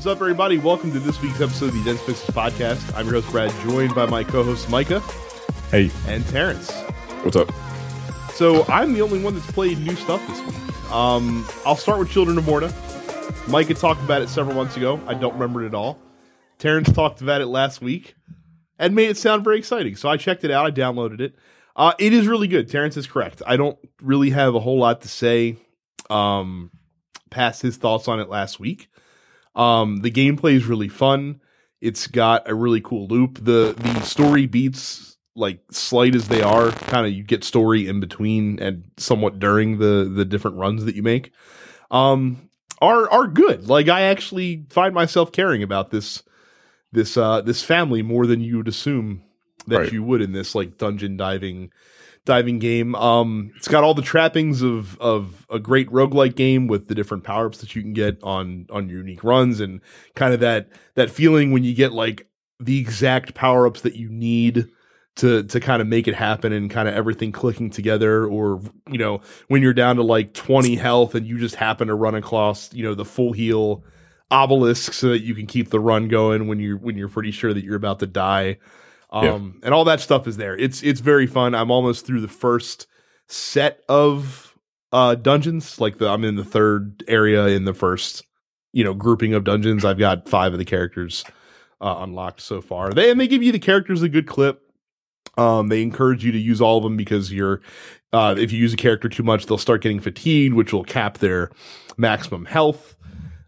is up, everybody? Welcome to this week's episode of the Dense Pixels Podcast. I'm your host, Brad, joined by my co hosts, Micah Hey, and Terrence. what's up? So, I'm the only one that's played new stuff this week. Um, I'll start with Children of Morta. Micah talked about it several months ago. I don't remember it at all. Terrence talked about it last week and made it sound very exciting. So, I checked it out, I downloaded it. Uh, it is really good. Terrence is correct. I don't really have a whole lot to say um, past his thoughts on it last week. Um, the gameplay is really fun. It's got a really cool loop. The the story beats like slight as they are, kind of you get story in between and somewhat during the the different runs that you make. Um, are are good. Like I actually find myself caring about this this uh this family more than you would assume that Right. you would in this like dungeon diving diving game. Um, it's got all the trappings of of a great roguelike game with the different power ups that you can get on on your unique runs and kind of that that feeling when you get like the exact power ups that you need to to kind of make it happen and kind of everything clicking together or you know when you're down to like 20 health and you just happen to run across you know the full heal obelisk so that you can keep the run going when you're when you're pretty sure that you're about to die um and all that stuff is there. It's it's very fun. I'm almost through the first set of uh dungeons. Like the i'm in the third area in the first you know grouping of dungeons. I've got five of the characters uh, unlocked so far. They and they give you the characters a good clip. Um they encourage you to use all of them because you're uh if you use a character too much they'll start getting fatigued which will cap their maximum health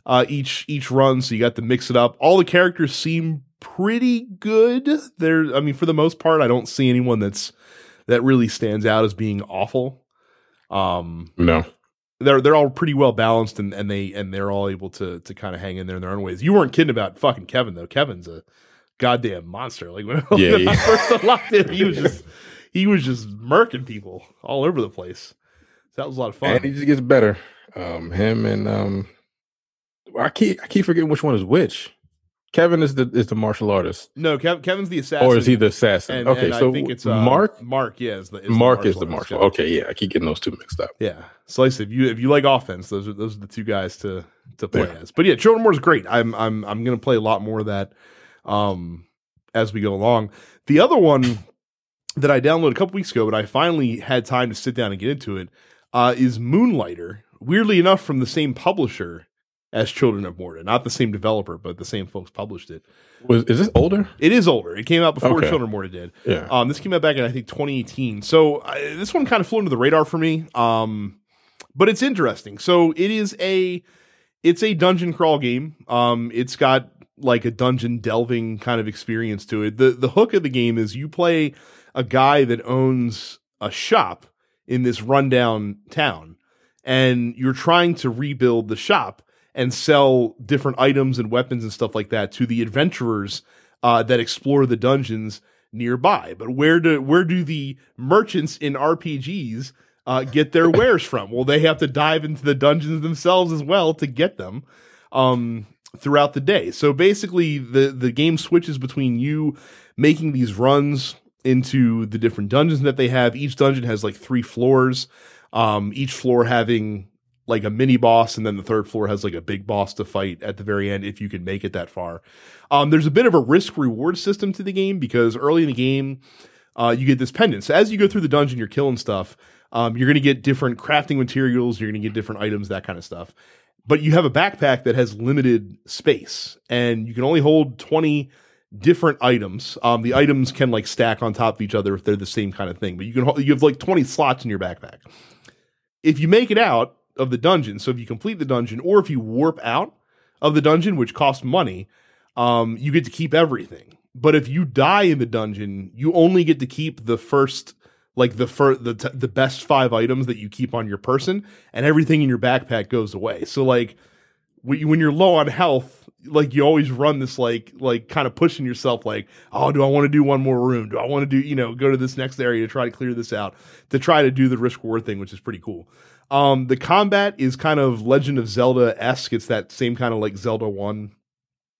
uh each each run. So you got to mix it up. All the characters seem pretty good they're i mean for the most part i don't see anyone that's that really stands out as being awful um No, they're they're all pretty well balanced and, and they and they're all able to to kind of hang in there in their own ways. You weren't kidding about fucking Kevin though. Kevin's a goddamn monster. Like when, Yeah, when I first unlocked him, he was just he was just murking people all over the place. So that was a lot of fun. and he just gets better. Um, him and um, I keep I keep forgetting which one is which. Kevin is the is the martial artist, no, Kev, Kevin's the assassin. or is he the assassin? And, okay, and so I think it's uh, Mark. Mark, yeah, is the, is Mark is the artist, martial. yeah. Okay, yeah, I keep getting those two mixed up. Yeah. Said, if you if you like offense, those are those are the two guys to to play Yeah. as. But yeah, Children More is great. I'm I'm I'm gonna play a lot more of that um as we go along. The other one that I downloaded a couple weeks ago, but I finally had time to sit down and get into it, uh, is Moonlighter. Weirdly enough, from the same publisher as Children of Morta. Not the same developer, but the same folks published it. Was is this older? It is older. It came out before Okay. Children of Morta did. Yeah. Um, this came out back in I think 2018. So uh, this one kind of flew under the radar for me. Um, but it's interesting. So it is a it's a dungeon crawl game. Um, it's got like a dungeon delving kind of experience to it. The the hook of the game is you play a guy that owns a shop in this rundown town, and you're trying to rebuild the shop and sell different items and weapons and stuff like that to the adventurers uh, that explore the dungeons nearby. But where do where do the merchants in RPGs uh, get their wares from? Well, they have to dive into the dungeons themselves as well to get them um, throughout the day. So basically, the the game switches between you making these runs into the different dungeons that they have. Each dungeon has like three floors. Um, each floor having like a mini boss, and then the third floor has like a big boss to fight at the very end if you can make it that far. Um, there's a bit of a risk reward system to the game because early in the game, uh, you get this pendant. So as you go through the dungeon, you're killing stuff. Um, you're going to get different crafting materials. You're going to get different items, that kind of stuff. But you have a backpack that has limited space, and you can only hold 20 different items. Um, the items can like stack on top of each other if they're the same kind of thing. But you can you have like 20 slots in your backpack. If you make it out of the dungeon, so if you complete the dungeon, or if you warp out of the dungeon, which costs money, um, you get to keep everything. But if you die in the dungeon, you only get to keep the first, like the fir- the t- the best five items that you keep on your person, and everything in your backpack goes away. So like when you- when you're low on health, like you always run this like like kind of pushing yourself, like oh, do I want to do one more room? Do I want to do you know go to this next area to try to clear this out to try to do the risk reward thing, which is pretty cool. Um, the combat is kind of Legend of Zelda esque. It's that same kind of like Zelda one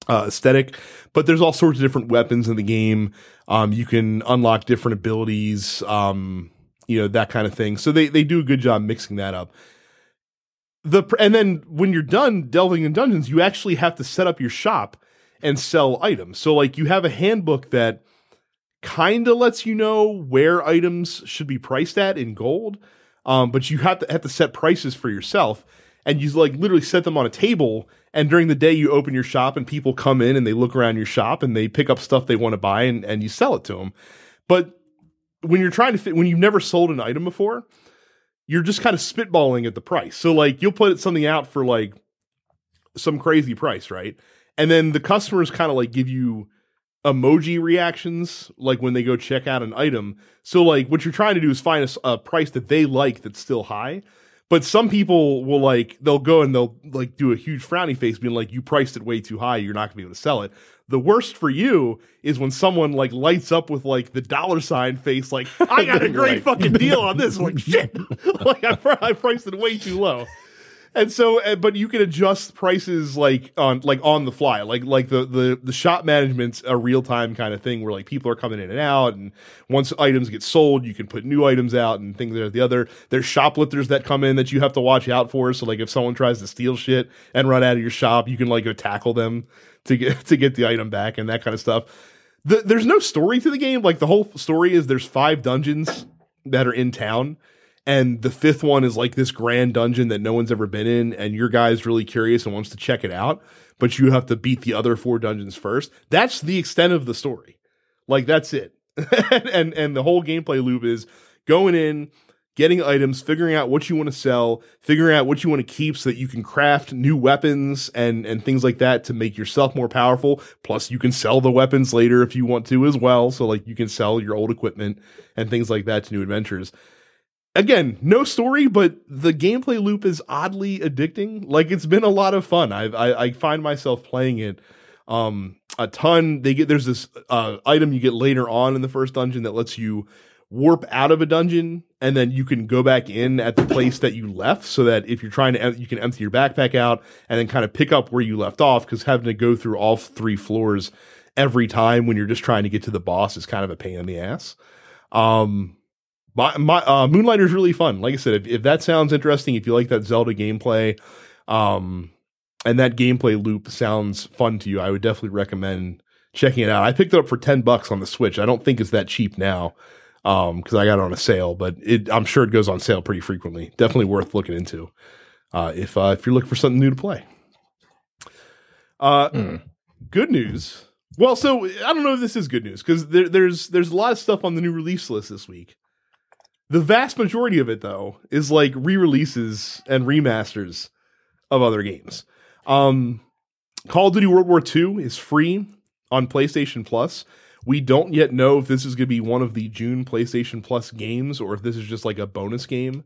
uh, aesthetic, but there's all sorts of different weapons in the game. Um, you can unlock different abilities, um, you know, that kind of thing. So they, they do a good job mixing that up. the and then when you're done delving in dungeons, you actually have to set up your shop and sell items. So like you have a handbook that kind of lets you know where items should be priced at in gold, um, but you have to have to set prices for yourself, and you like literally set them on a table. And during the day, you open your shop, and people come in and they look around your shop and they pick up stuff they want to buy, and, and you sell it to them. But when you're trying to fit, when you've never sold an item before, you're just kind of spitballing at the price. So like you'll put something out for like some crazy price, right? And then the customers kind of like give you emoji reactions like when they go check out an item. So like what you're trying to do is find a, a, price that they like that's still high. But some people will like they'll go and they'll like do a huge frowny face being like you priced it way too high, you're not going to be able to sell it. The worst for you is when someone like lights up with like the dollar sign face like I got a great fucking deal on this like shit. like I, I priced it way too low and so uh, but you can adjust prices like on like on the fly. Like like the the the shop management's a real time kind of thing where like people are coming in and out and once items get sold you can put new items out and things like the other. There's shoplifters that come in that you have to watch out for. So like if someone tries to steal shit and run out of your shop you can like go tackle them to get to get the item back and that kind of stuff. The, there's no story to the game. Like the whole story is there's five dungeons that are in town and the fifth one is like this grand dungeon that no one's ever been in and your guy's really curious and wants to check it out but you have to beat the other four dungeons first. That's the extent of the story. Like that's it. And and the whole gameplay loop is going in getting items figuring out what you want to sell figuring out what you want to keep so that you can craft new weapons and and things like that to make yourself more powerful. Plus you can sell the weapons later if you want to as well so like you can sell your old equipment and things like that to new adventures again, no story, but the gameplay loop is oddly addicting. Like it's been a lot of fun. I I, I find myself playing it um a ton. They get there's this uh, item you get later on in the first dungeon that lets you warp out of a dungeon and then you can go back in at the place that you left so that if you're trying to you can empty your backpack out and then kind of pick up where you left off because having to go through all three floors every time when you're just trying to get to the boss is kind of a pain in the ass um my, my uh, Moonlighter is really fun. Like I said, if, if that sounds interesting, if you like that Zelda gameplay, um, and that gameplay loop sounds fun to you, I would definitely recommend checking it out. I picked it up for ten bucks on the Switch. I don't think it's that cheap now, um, because I got it on a sale, but it, I'm sure it goes on sale pretty frequently. Definitely worth looking into, uh, if uh, if you're looking for something new to play. Uh, mm. good news. Well, so I don't know if this is good news because there, there's there's a lot of stuff on the new release list this week. The vast majority of it, though, is like re-releases and remasters of other games. Um, Call of Duty World War II is free on PlayStation Plus. We don't yet know if this is going to be one of the June PlayStation Plus games or if this is just like a bonus game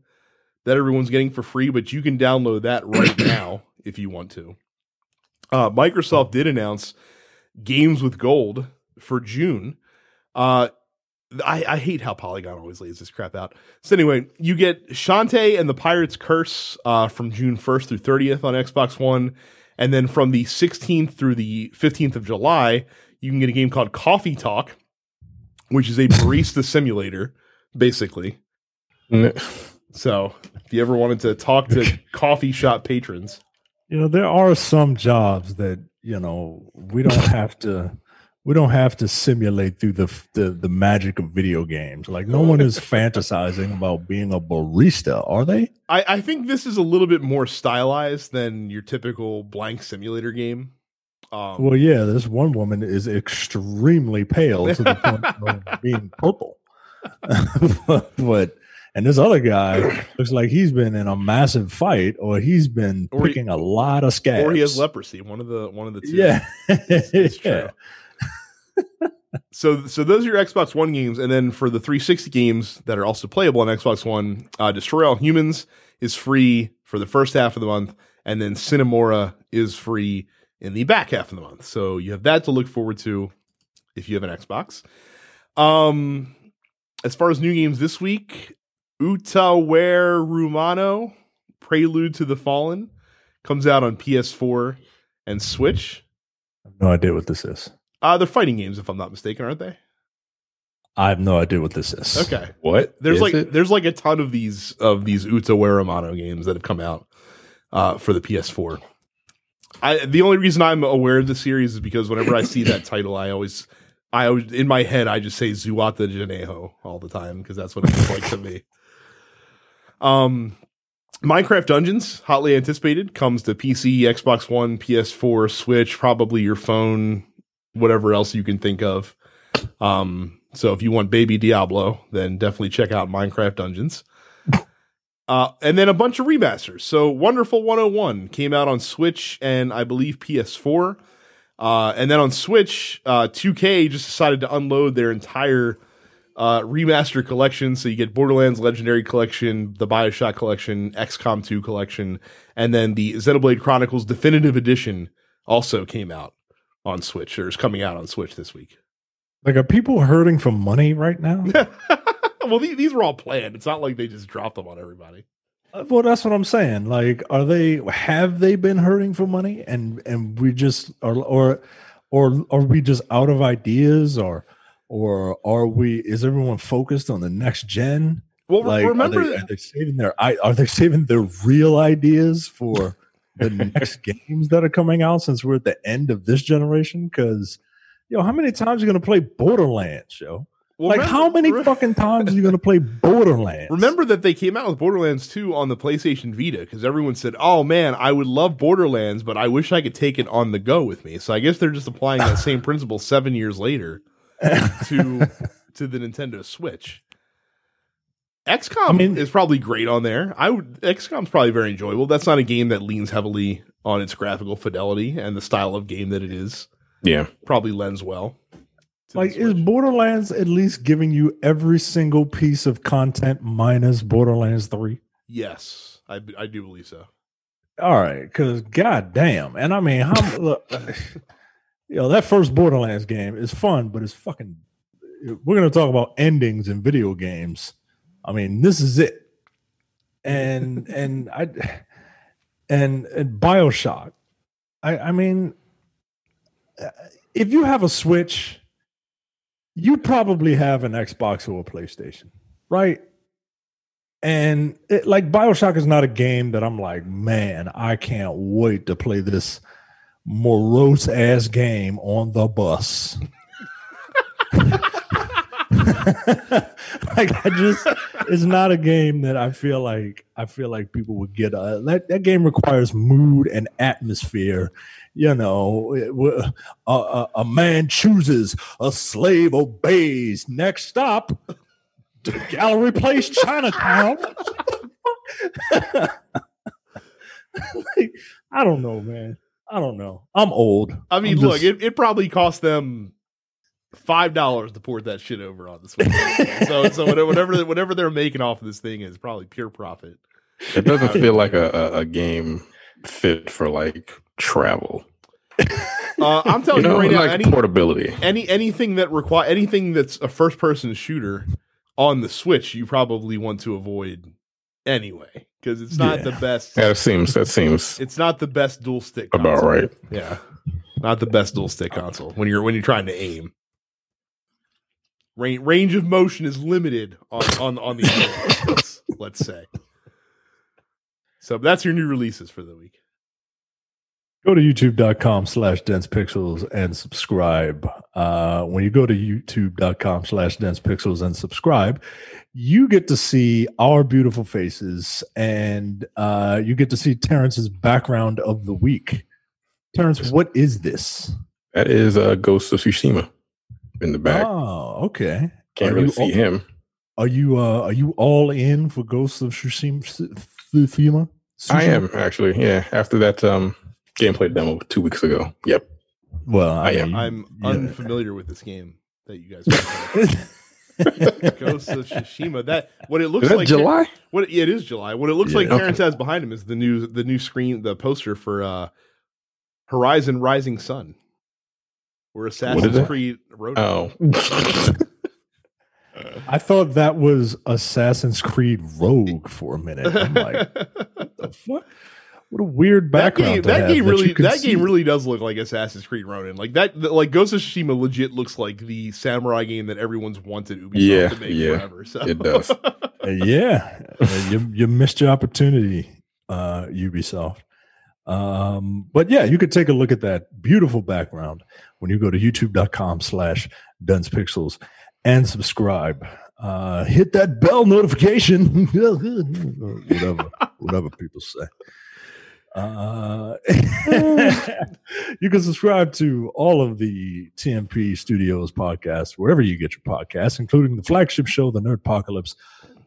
that everyone's getting for free, but you can download that right now if you want to. Uh, Microsoft did announce games with gold for June. Uh, I, I hate how Polygon always lays this crap out. So anyway, you get Shantae and the Pirate's Curse uh, from June 1st through 30th on Xbox One. And then from the 16th through the 15th of July, you can get a game called Coffee Talk, which is a barista simulator, basically. so if you ever wanted to talk to coffee shop patrons. You know, there are some jobs that, you know, we don't have to we don't have to simulate through the, the, the magic of video games. Like no one is fantasizing about being a barista, are they? I, I think this is a little bit more stylized than your typical blank simulator game. Um, well, yeah, this one woman is extremely pale to the point of being purple. but and this other guy looks like he's been in a massive fight, or he's been or picking he, a lot of scabs, or he has leprosy. One of the one of the two. Yeah, it's, it's yeah so so those are your Xbox One games, and then for the 360 games that are also playable on Xbox One, uh, Destroy All Humans is free for the first half of the month, and then Sine Mora is free in the back half of the month. So you have that to look forward to if you have an Xbox. Um, as far as new games this week, Utawarerumono, Prelude to the Fallen, comes out on PS4 and Switch. I have no idea what this is. Uh, they're fighting games, if I'm not mistaken, aren't they? I have no idea what this is. Okay, what? There's is like it? there's like a ton of these of these Utawarerumono games that have come out. uh, for the PS4. I the only reason I'm aware of the series is because whenever I see that title, I always I always in my head I just say Zuata Janeho all the time because that's what it looks like to me. Um, Minecraft Dungeons, hotly anticipated, comes to PC, Xbox One, PS4, Switch, probably your phone, whatever else you can think of. Um, so if you want Baby Diablo, then definitely check out Minecraft Dungeons. Uh, and then a bunch of remasters. So Wonderful 101 came out on Switch and I believe PS4. Uh, and then on Switch, uh, 2K just decided to unload their entire uh, remaster collection. So you get Borderlands Legendary Collection, the Bioshock Collection, XCOM 2 Collection, and then the Xenoblade Chronicles Definitive Edition also came out on Switch, or is coming out on Switch this week. Like, are people hurting for money right now? well, these, these were all planned. It's not like they just dropped them on everybody. Uh, Well, that's what I'm saying. Like, are they have they been hurting for money, and and we just or or or are we just out of ideas, or or are we? Is everyone focused on the next gen? Well, Like, remember, are they, are they saving their are they saving their real ideas for the next games that are coming out since we're at the end of this generation? Because yo, how many times are you gonna play Borderlands, yo? well, like, remember- how many re- fucking times are you gonna play Borderlands? Remember that they came out with Borderlands 2 on the PlayStation Vita because everyone said, "Oh man, I would love Borderlands, but I wish I could take it on the go with me." So I guess they're just applying that same principle seven years later to to the Nintendo Switch. XCOM I mean- is probably great on there. I would XCOM's probably very enjoyable. That's not a game that leans heavily on its graphical fidelity and the style of game that it is. Yeah. Probably lends well. Like, is Borderlands at least giving you every single piece of content minus Borderlands 3? yes, I I do believe so. All right, because goddamn. And I mean, how, look, you know, that first Borderlands game is fun, but it's fucking. We're going to talk about endings in video games. I mean, this is it. And, and I, and, and Bioshock. I, I mean, if you have a Switch, you probably have an Xbox or a PlayStation, right? And it, like Bioshock is not a game that I'm like, man, I can't wait to play this morose ass game on the bus. like I just, it's not a game that I feel like I feel like people would get. Uh, that that game requires mood and atmosphere. You know, it a, a, a man chooses, a slave obeys. Next stop, the Gallery Place, Chinatown. like, I don't know, man. I don't know. I'm old. I mean, I'm look, just- it, it probably cost them five dollars to port that shit over on the Switch. so so whatever whatever they're making off of this thing is probably pure profit. It doesn't feel like a, a, a game fit for like travel. Uh, I'm telling You you, know, right now, like any portability. any anything that require anything that's a first person shooter on the Switch, you probably want to avoid anyway because it's not Yeah. the best. Yeah, that seems that seems It's not the best dual stick. about console. right. Yeah, not the best dual stick console when you're when you're trying to aim. Range range of motion is limited on on on the analog sticks, let's say. So that's your new releases for the week. Go to youtube.com slash dense pixels and subscribe. Uh, when you go to youtube.com slash dense pixels and subscribe, you get to see our beautiful faces and uh, you get to see Terrence's background of the week. Terrence, what is this? That is a uh, Ghost of Tsushima in the back. Oh, okay. Can't are really you see all- him. Are you uh, are you all in for Ghosts of Tsushima? Tsushima? I am actually. Yeah, after that um gameplay demo two weeks ago. Yep. Well, I am. I'm yeah. unfamiliar with this game that you guys. played. Ghost of Tsushima. That what it looks Is that like. July? What yeah, it is July. What it looks Yeah. like Okay. Terrence has behind him is the new the new screen, the poster for uh Horizon Rising Sun. Where What is Assassin's? Creed wrote it. Oh. I thought that was Assassin's Creed Rogue for a minute. I'm like, the fuck? What a weird that background. game, that game you really, can that see. game really does look like Assassin's Creed Ronin. Like that, the- like Ghost of Tsushima legit looks like the samurai game that everyone's wanted Ubisoft Yeah, to make yeah, forever. So it does. Uh, yeah, Uh, you you missed your opportunity. Uh, Ubisoft. Um, but yeah, you could take a look at that beautiful background when you go to youtube.com slash densepixels and subscribe. Uh, hit that bell notification, whatever, whatever people say. Uh, you can subscribe to all of the TMP Studios podcasts wherever you get your podcasts, including the flagship show, The Nerd Apocalypse,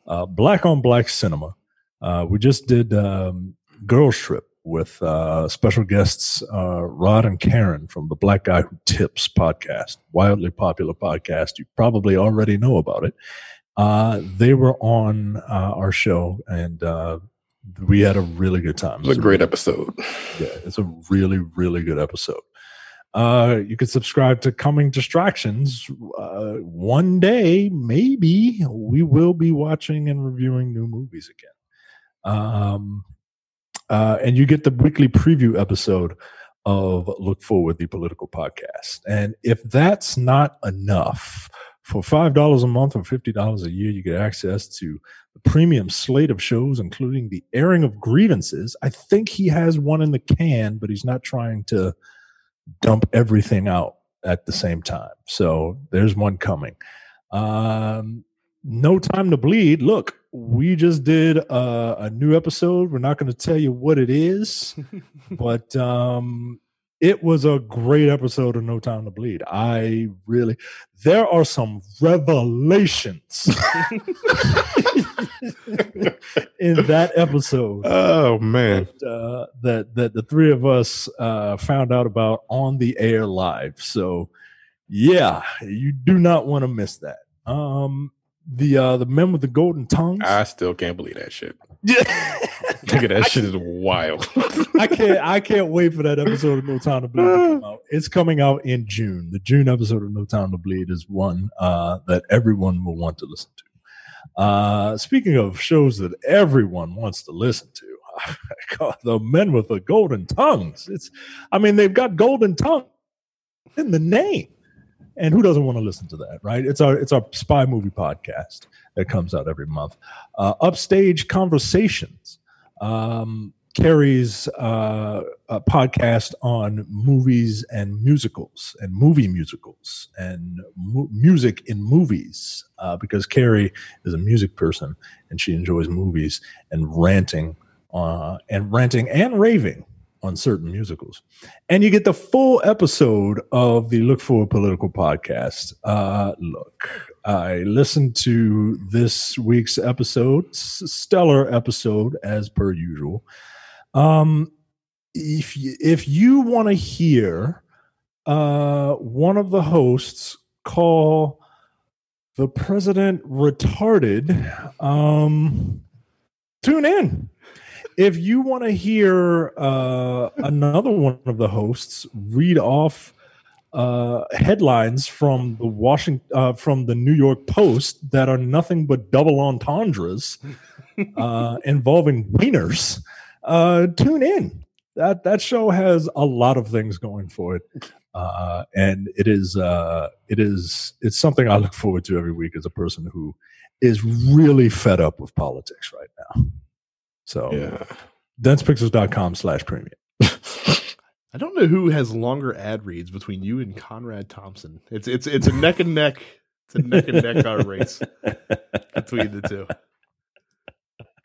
uh, Black on Black Cinema. Uh, we just did um, Girls Trip with uh, special guests uh, Rod and Karen from the Black Guy Who Tips podcast, wildly popular podcast. You probably already know about it. Uh, they were on uh, our show, and uh, we had a really good time. It was a great episode. Yeah, it's a really, really good episode. Uh, you can subscribe to Coming Distractions. Uh, one day, maybe we will be watching and reviewing new movies again. Um, uh, and you get the weekly preview episode of Look Forward, the political podcast. And if that's not enough, for $5 a month or $50 a year, you get access to the premium slate of shows, including the airing of grievances. I think he has one in the can, but he's not trying to dump everything out at the same time. So there's one coming. Um, no time to bleed. Look, we just did a, a new episode. We're not going to tell you what it is, but um, it was a great episode of No Time to Bleed. I really, there are some revelations in that episode. Oh man, that, uh, that that the three of us uh, found out about on the air live. So, yeah, you do not want to miss that. Um, the uh, the men with the golden tongues. I still can't believe that shit. Yeah. Nigga, that shit is wild. I can't I can't wait for that episode of No Time to Bleed to come out. It's coming out in June. The June episode of No Time to Bleed is one uh, that everyone will want to listen to. Uh, speaking of shows that everyone wants to listen to, God, the men with the golden tongues. It's I mean, they've got golden tongue in the name. And who doesn't want to listen to that, right? It's our it's our spy movie podcast that comes out every month. Uh, Upstage Conversations um, carries uh, a podcast on movies and musicals and movie musicals and mu- music in movies uh, because Carrie is a music person and she enjoys movies and ranting uh, and ranting and raving on certain musicals. And you get the full episode of the Look Forward Political podcast. Uh, look, I listened to this week's episode, stellar episode as per usual. Um, if you, if you want to hear uh, one of the hosts call the president retarded, um, tune in if you want to hear uh, another one of the hosts read off uh, headlines from the Washington uh, from the New York Post that are nothing but double entendres uh, involving wieners, uh, tune in. That that show has a lot of things going for it, uh, and it is uh, it is it's something I look forward to every week as a person who is really fed up with politics right now. So yeah. densepixels.com slash premium. I don't know who has longer ad reads between you and Conrad Thompson. It's it's it's a neck and neck. It's a neck and neck uh, race between the two.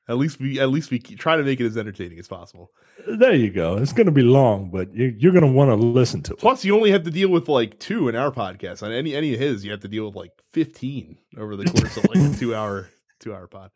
At least we at least we try to make it as entertaining as possible. There you go. It's going to be long, but you, you're going to want to listen to it. Plus, you only have to deal with like two in our podcast. On any any of his, you have to deal with like fifteen over the course of like a two hour two hour pod.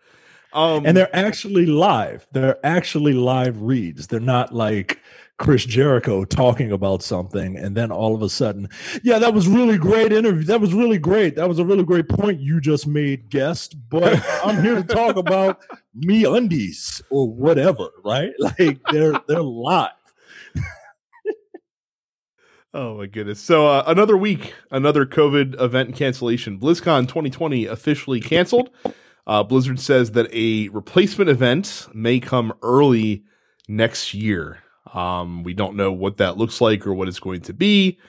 Um, And they're actually live. They're actually live reads. They're not like Chris Jericho talking about something and then all of a sudden, yeah, that was really great interview. That was really great. That was a really great point you just made, guest. But I'm here to talk about me undies or whatever, right? Like they're they're live. Oh my goodness! So uh, another week, another COVID event cancellation. BlizzCon 2020 officially canceled. Uh, Blizzard says that a replacement event may come early next year. Um, we don't know what that looks like or what it's going to be.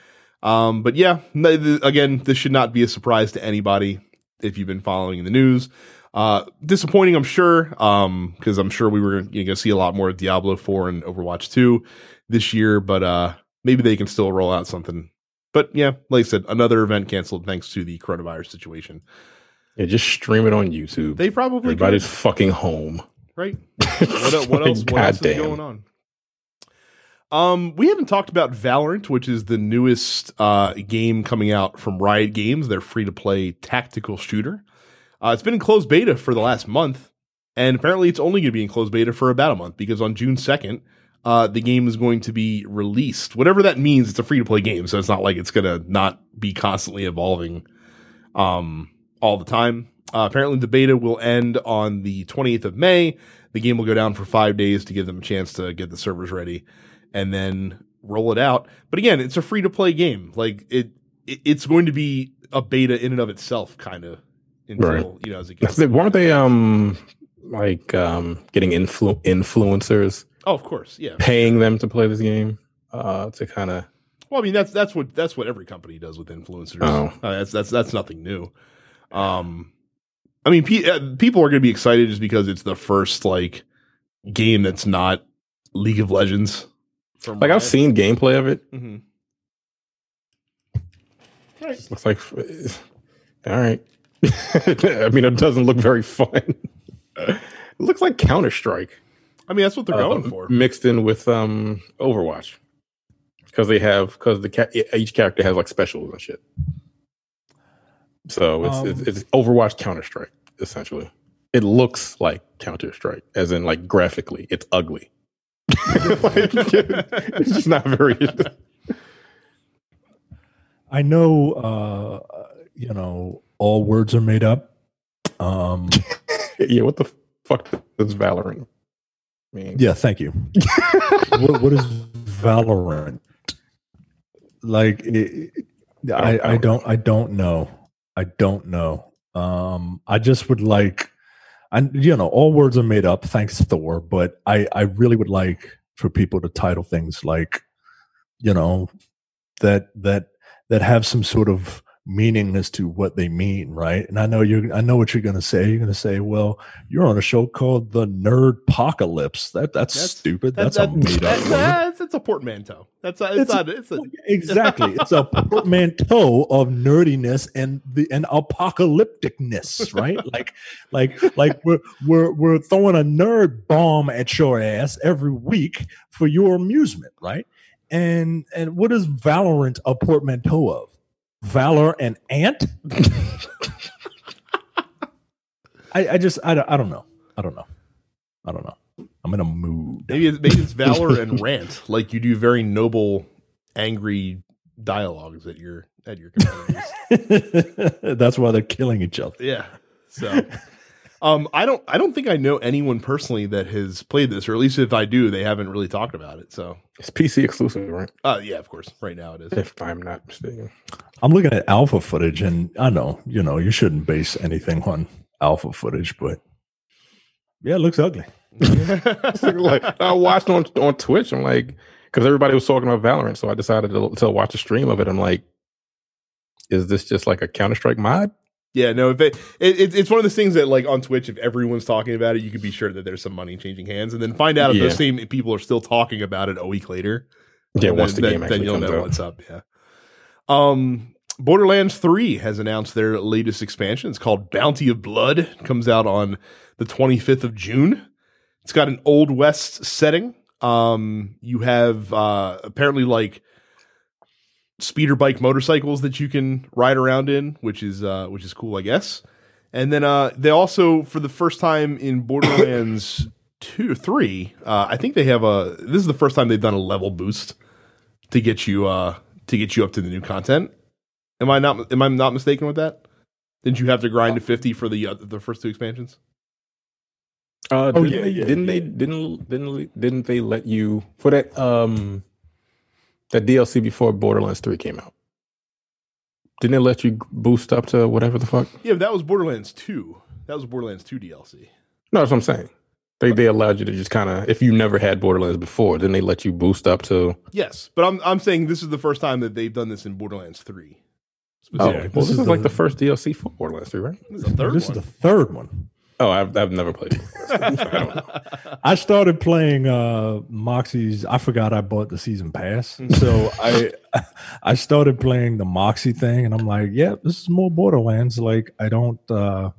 Um, but yeah, again, this should not be a surprise to anybody if you've been following the news. Uh, disappointing, I'm sure, um, because I'm sure we were going to see a lot more of Diablo 4 and Overwatch 2 this year, but uh, maybe they can still roll out something. But yeah, like I said, another event canceled thanks to the coronavirus situation. Yeah, just stream it on YouTube. They probably Everybody's could, fucking home. right. What, what else? What else is going on? Um, we haven't talked about Valorant, which is the newest uh, game coming out from Riot Games. Their free to play tactical shooter. Uh, it's been in closed beta for the last month, and apparently it's only going to be in closed beta for about a month because on June second, uh, the game is going to be released. Whatever that means, it's a free to play game, so it's not like it's going to not be constantly evolving um, all the time. Uh, apparently, the beta will end on the 28th of May. The game will go down for five days to give them a chance to get the servers ready and then roll it out. But again, it's a free to play game. Like it, it, it's going to be a beta in and of itself, kind of until Right. you know as it gets. Weren't they um like um getting influ- influencers Oh, of course, yeah. paying them to play this game uh to kind of Well, I mean that's that's what that's what every company does with influencers. Oh. Uh, that's that's that's nothing new. Um, I mean, pe- uh, people are going to be excited just because it's the first like game that's not League of Legends. From like I've seen gameplay of it. Mm-hmm. Right. Looks like all right. I mean, it doesn't look very fun. it looks like Counter Strike I mean, that's what they're Uh, going for. mixed in with um Overwatch because they have because the ca- each character has like specials and shit. So it's Um, it's, it's Overwatch Counter Strike essentially. It looks like Counter Strike, as in like graphically, it's ugly. Like, it's just not very. I know, uh, you know, all words are made up. Um, yeah, what the fuck does Valorant mean? yeah, thank you. what, what is Valorant? Like, it, it- I, I don't, I don't know. I don't know. Um, I just would like, and you know, all words are made up. Thanks, Thor. But I, I really would like for people to title things like, you know, that that that have some sort of meaning as to what they mean, right? And I know you're I know what you're gonna say. You're gonna say, well, you're on a show called The Nerd Apocalypse. That that's, That's- stupid. That- That's that- a made up that's, it's a portmanteau. That's a, it's, It's not. It's a, exactly. It's a portmanteau of nerdiness and the and apocalypticness, right? like like like we're we're we're throwing a nerd bomb at your ass every week for your amusement, right? And and what is Valorant a portmanteau of? Valor and ant? I, I just I don't, I don't know. I don't know. I don't know. I'm in a mood. maybe it's, maybe it's valor and rant. Like you do very noble, angry dialogues at your at your competitors. That's why they're killing each other. Yeah. So, um, I don't, I don't think I know anyone personally that has played this, or at least if I do, they haven't really talked about it. So, It's PC exclusive, right? uh, yeah, of course, right now it is. If I'm not mistaken. I'm looking at alpha footage, and I know, you know, you shouldn't base anything on alpha footage, but yeah, it looks ugly. like I watched on on Twitch. I'm like, because everybody was talking about Valorant, so I decided to, to watch a stream of it. I'm like, is this just like a Counter Strike mod? Yeah, no, if it, it, it- it's one of those things that, like on Twitch, if everyone's talking about it, you could be sure that there's some money changing hands, and then find out if Yeah. those same people are still talking about it a week later. Yeah, And once then, the then- game then you'll know out. what's up. Yeah. Um, Borderlands Three has announced their latest expansion. It's called Bounty of Blood. It comes out on the 25th of June. It's got an old west setting. Um, you have uh, apparently like speeder bike motorcycles that you can ride around in, which is uh, which is cool, I guess. And then uh, they also, for the first time in Borderlands two, three, uh, I think they have a. This is the first time they've done a level boost to get you uh, to get you up to the new content. Am I not? Am I not mistaken with that? Didn't you have to grind to fifty for the uh, the first two expansions? Uh, Oh, didn't yeah, they, yeah, didn't yeah. they didn't didn't didn't they let you for that um that DLC before Borderlands Three came out? Didn't it let you boost up to whatever the fuck? Yeah, but that was Borderlands two. That was Borderlands two DLC. No, that's what I'm saying. They they allowed you to just kind of if you never had Borderlands before, then they let you boost up to. Yes, but I'm I'm saying this is the first time that they've done this in Borderlands three. Oh, Specifically. well, this, is is, like the- the first DLC for Borderlands Three, right? This is the third this one. is the third one. Oh, I've I've never played. I don't know. I started playing uh Moxxi's. I forgot I bought the season pass, so I I started playing the Moxie thing, and I'm like, yeah, this is more Borderlands. Like, I don't. uh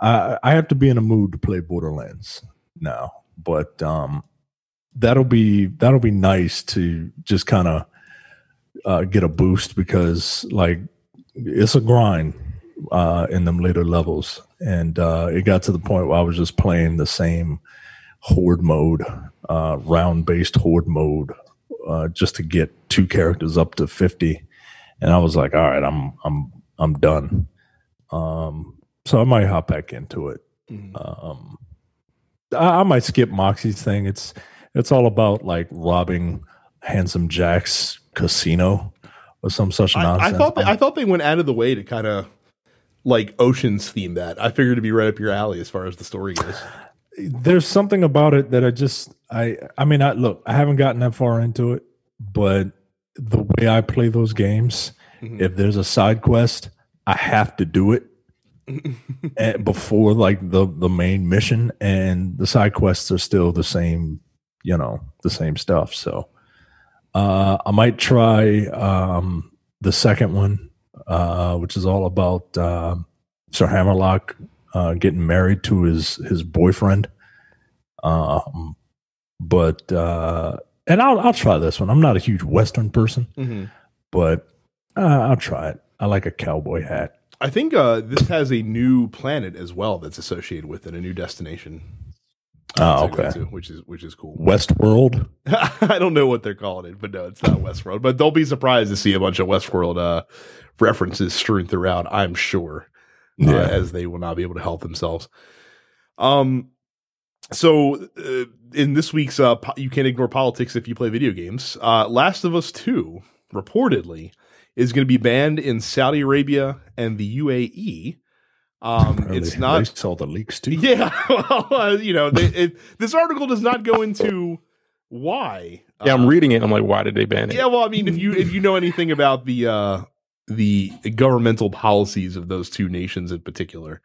I I have to be in a mood to play Borderlands now, but um, that'll be that'll be nice to just kind of uh, get a boost because like it's a grind uh, in them later levels, and uh, it got to the point where I was just playing the same horde mode, uh, round based horde mode, uh, just to get two characters up to fifty, and I was like, all right, I'm I'm I'm done. Um, so I might hop back into it. Mhm. Um, I, I might skip Moxxi's thing. It's it's all about like robbing Handsome Jack's casino or some such I, nonsense. I thought they, I thought they went out of the way to kind of like oceans theme that. I figured it'd be right up your alley as far as the story goes. there's something about it that I just I I mean I look I haven't gotten that far into it, but the way I play those games, Mhm. if there's a side quest, I have to do it before like the the main mission, and the side quests are still the same, you know, the same stuff. So uh, I might try um, the second one, uh, which is all about uh, Sir Hammerlock uh, getting married to his his boyfriend. Um, but uh, and I'll I'll try this one. I'm not a huge Western person, Mhm. but uh, I'll try it. I like a cowboy hat. I think uh, this has a new planet as well that's associated with it, a new destination. Oh, okay. to, which is which is cool. Westworld. I don't know what they're calling it, but no, it's not Westworld. But don't be surprised to see a bunch of Westworld uh, references strewn throughout. I'm sure, uh, as they will not be able to help themselves. Um, so uh, in this week's uh, po- you can't ignore politics if you play video games. Uh, Last of Us Two reportedly is going to be banned in Saudi Arabia and the UAE. Um, it's not They saw the leaks too. yeah, well, uh, you know, they, it, this article does not go into why. Yeah, I'm Uh, reading it. I'm like, why did they ban it? Yeah, well, I mean, if you if you know anything about the uh, the governmental policies of those two nations in particular,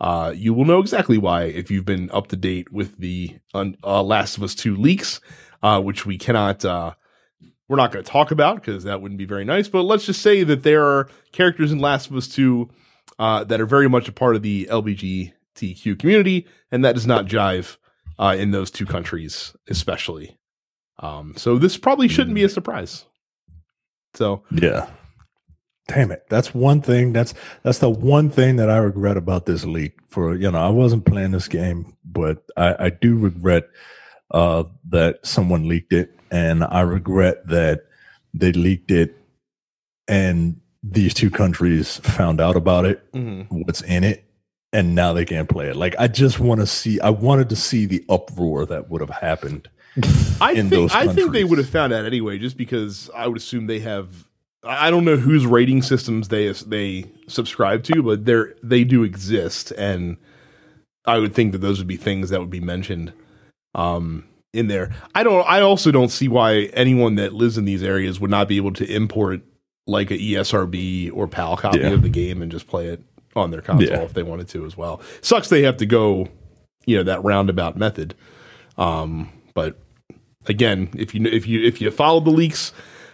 uh, you will know exactly why. If you've been up to date with the un, uh, Last of Us Two leaks, uh, which we cannot. Uh, we're not going to talk about because that wouldn't be very nice. But let's just say that there are characters in Last of Us Two uh, that are very much a part of the LGBTQ community, and that does not jive uh, in those two countries, especially. Um, so this probably shouldn't be a surprise. So Yeah. Damn it. That's one thing. That's that's the one thing that I regret about this leak. For you know, I wasn't playing this game, but I, I do regret uh that someone leaked it, and I regret that they leaked it and these two countries found out about it, what's in it, and now they can't play it. Like I just want to see I wanted to see the uproar that would have happened. I in think I think they would have found out anyway, just because I would assume they have. I don't know whose rating systems they they subscribe to, but they're they do exist, and I would think that those would be things that would be mentioned um, in there. I don't. I also don't see why anyone that lives in these areas would not be able to import like a ESRB or PAL copy Yeah. of the game and just play it on their console Yeah. if they wanted to as well. Sucks they have to go, you know, that roundabout method. Um, but again, if you if you if you follow the leaks,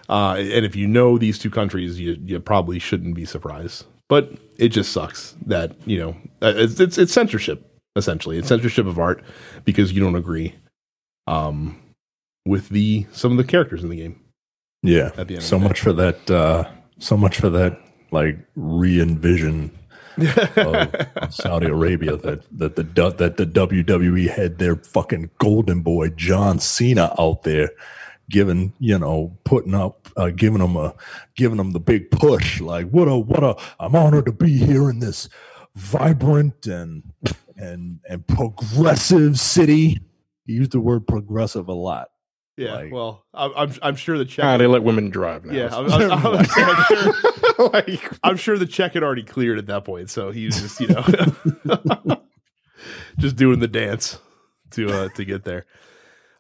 uh, and if you know these two countries, you you probably shouldn't be surprised. But it just sucks that you know uh, it's it's, it's censorship essentially. It's censorship of art because you don't agree um, with the some of the characters in the game. Yeah. The so much for that uh so much for that like re-envision of, of Saudi Arabia that that the that the WWE had their fucking golden boy John Cena out there giving you know putting up uh, giving them a giving them the big push like what a what a I'm honored to be here in this vibrant and and and progressive city. He used the word progressive a lot. Yeah, Like- well, I'm I'm, I'm sure the check. Ah, they let women drive now. yeah, I'm, I'm, I'm, I'm sure, like, I'm sure the check had already cleared at that point, so he was just you know just doing the dance to uh, to get there.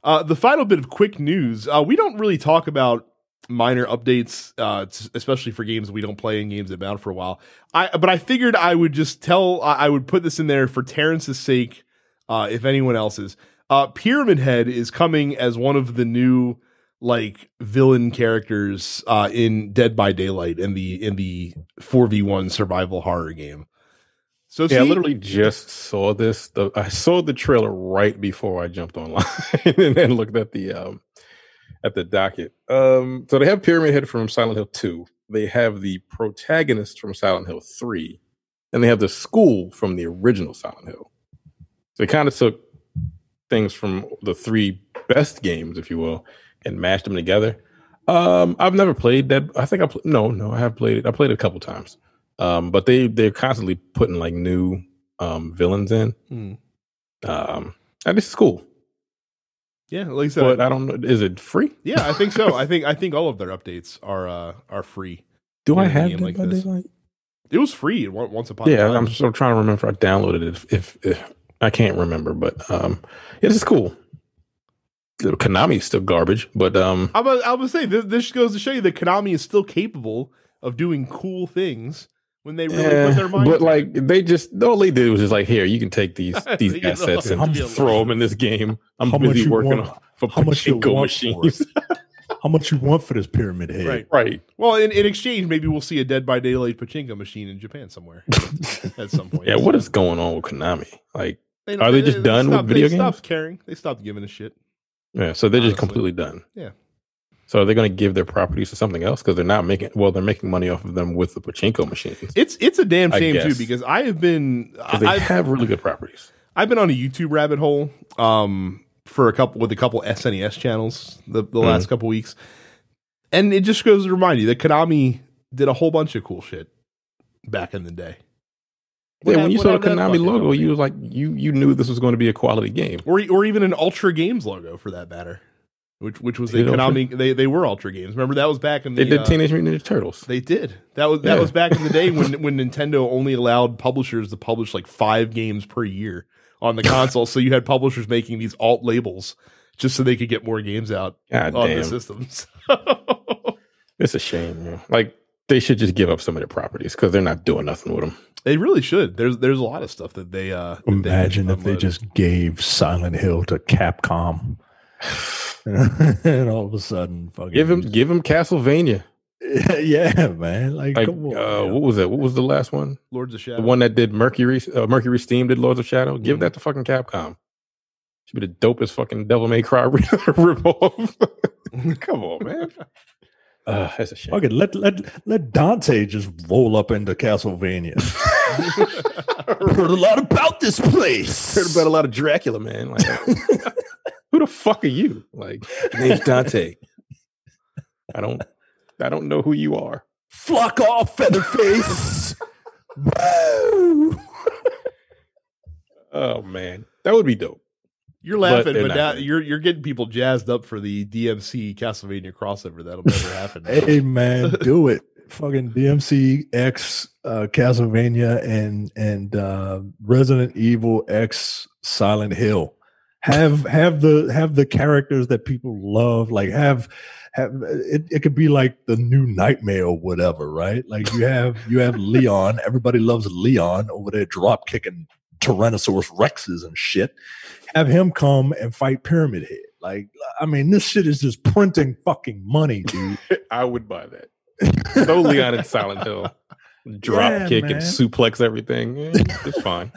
Uh, the final bit of quick news: uh, we don't really talk about minor updates, uh, especially for games we don't play and games that out for a while. I but I figured I would just tell I I would put this in there for Terrence's sake, uh, if anyone else's. Uh, Pyramid Head is coming as one of the new like villain characters uh, in Dead by Daylight in the in the four v one survival horror game. So Yeah, I literally just saw this. The, I saw the trailer right before I jumped online and then looked at the um at the docket. Um, so they have Pyramid Head from Silent Hill Two. They have the protagonist from Silent Hill Three, and they have the school from the original Silent Hill. So they kind of took things from the three best games, if you will, and mashed them together. Um, I've never played that. I think I pl- no, no, I have played it. I played it a couple times. Um, but they they're constantly putting like new um villains in. Hmm. Um, and this is cool. yeah, like I said, But I don't know. Is it free? yeah, I think so. I think I think all of their updates are uh, are free. Do I have like this. Daylight? It was free once upon a time. Yeah. I'm still trying to remember if I downloaded it. If, if, if I can't remember, but um, yeah, this is cool. Little Konami is still garbage, but um, I'm gonna, I'm gonna say this, this goes to show you that Konami is still capable of doing cool things when they really eh, put their mind. but to like it. they just all they did was just like, here, you can take these these You assets and throw them in this game. I'm How busy working want- on for how much you want for machines. How much you want for this pyramid head? right. right. Well, in, in exchange, maybe we'll see a Dead by Daylight pachinko machine in Japan somewhere at some point. Yeah, what is going on with Konami? Like, They, Are they just done with stopped, video they games? stopped caring. They stopped giving a shit. yeah, so they're just completely done. Yeah. So are they going to give their properties to something else because they're not making? Well, they're making money off of them with the pachinko machines. It's it's a damn shame too because I have been they I've, have really good properties. I've been on a YouTube rabbit hole um for a couple with a couple SNES channels the, the Mm-hmm. last couple weeks, and it just goes to remind you that Konami did a whole bunch of cool shit back in the day. Yeah, hap- when you saw the happened to that Konami logo, you was like, you you knew this was going to be a quality game. or or even an Ultra Games logo for that matter, which which was They a did Ultra? They they were Ultra Games. Remember that was back in the They did uh, Teenage Mutant Ninja Turtles. They did. That was that Yeah. was back in the day when when Nintendo only allowed publishers to publish like five games per year on the console. so you had publishers making these alt labels just so they could get more games out God on the systems. it's a shame. Man. Like they should just give up some of their properties because they're not doing nothing with them. they really should. There's there's a lot of stuff that they uh that they Imagine if they just gave Silent Hill to Capcom. and all of a sudden, fucking Give them, give him Castlevania. yeah, man. Like, Like, come on. uh, man. what was that? What was the last one? Lords of Shadow. The one that did Mercury, uh, Mercury Steam did Lords of Shadow. Give Mhm. that to fucking Capcom. Should be the dopest fucking Devil May Cry ripoff. Come on, man. Uh, that's a shame. Fuck it, let let let Dante just roll up into Castlevania. Heard a lot about this place. heard about a lot of Dracula, man. Like, who the fuck are you? Like, name's Dante. I don't, I don't know who you are. Flock off, Featherface. Woo! Oh man, that would be dope. You're laughing, they're but, now gonna. you're you're getting people jazzed up for the DMC Castlevania crossover. That'll never happen. hey man, do it. Fucking DMC X uh, Castlevania and and uh, Resident Evil X Silent Hill. Have have the have the characters that people love. Like have have it, it could be like the new nightmare or whatever, right? Like you have you have Leon. Everybody loves Leon over there drop kicking Tyrannosaurus Rexes and shit. Have him come and fight Pyramid Head. Like, I mean, this shit is just printing fucking money, dude. I would buy that. Throw Leon in Silent Hill, drop Yeah, kick man. and suplex everything. Eh, it's fine.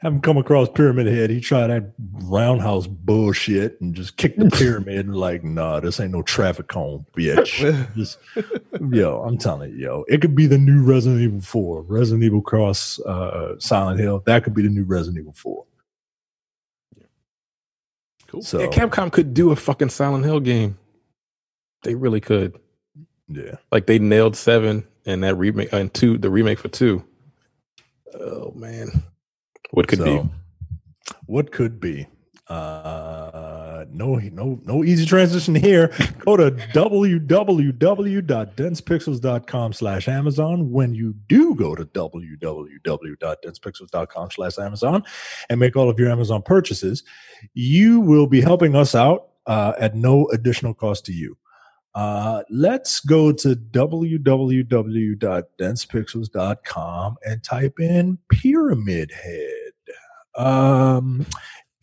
Have him come across Pyramid Head. He tried that roundhouse bullshit and just kicked the pyramid. And like, nah, this ain't no traffic cone, bitch. just, yo, I'm telling you, yo, it could be the new Resident Evil 4, Resident Evil Cross uh, Silent Hill. That could be the new Resident Evil 4. Cool. So, Yeah, Capcom could do a fucking Silent Hill game. They really could. yeah. Like they nailed seven and that remake and two, the remake for two. Oh man, what could so, be? What could be? Uh, no, no, no easy transition here. Go to www.densepixels.com slash Amazon. When you do go to www.densepixels.com slash Amazon and make all of your Amazon purchases, you will be helping us out uh, at no additional cost to you. Uh, let's go to www.densepixels.com and type in Pyramid Head. Um,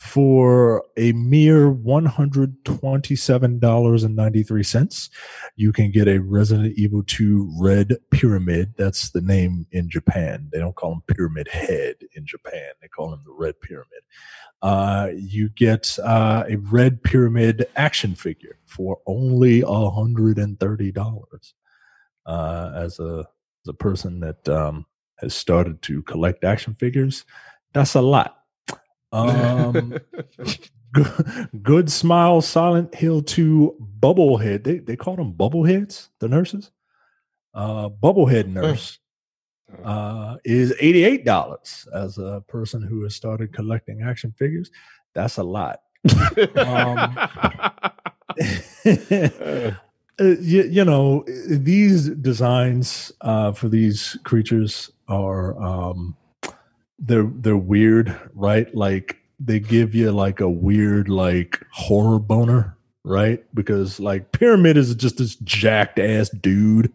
for a mere $127.93, you can get a Resident Evil 2 Red Pyramid. That's the name in Japan. They don't call him Pyramid Head in Japan, they call him the Red Pyramid. Uh, you get uh, a Red Pyramid action figure for only $130. Uh, as a as a person that um, has started to collect action figures, that's a lot. Um, good, Smile, Silent Hill 2, Bubblehead. They, they call them Bubbleheads, the nurses. Uh, Bubblehead nurse uh, is $88 as a person who has started collecting action figures. That's a lot. um, you, you, know, these designs uh, for these creatures are. Um, they're they're weird, right? Like they give you like a weird like horror boner, right? Because like Pyramid is just this jacked ass dude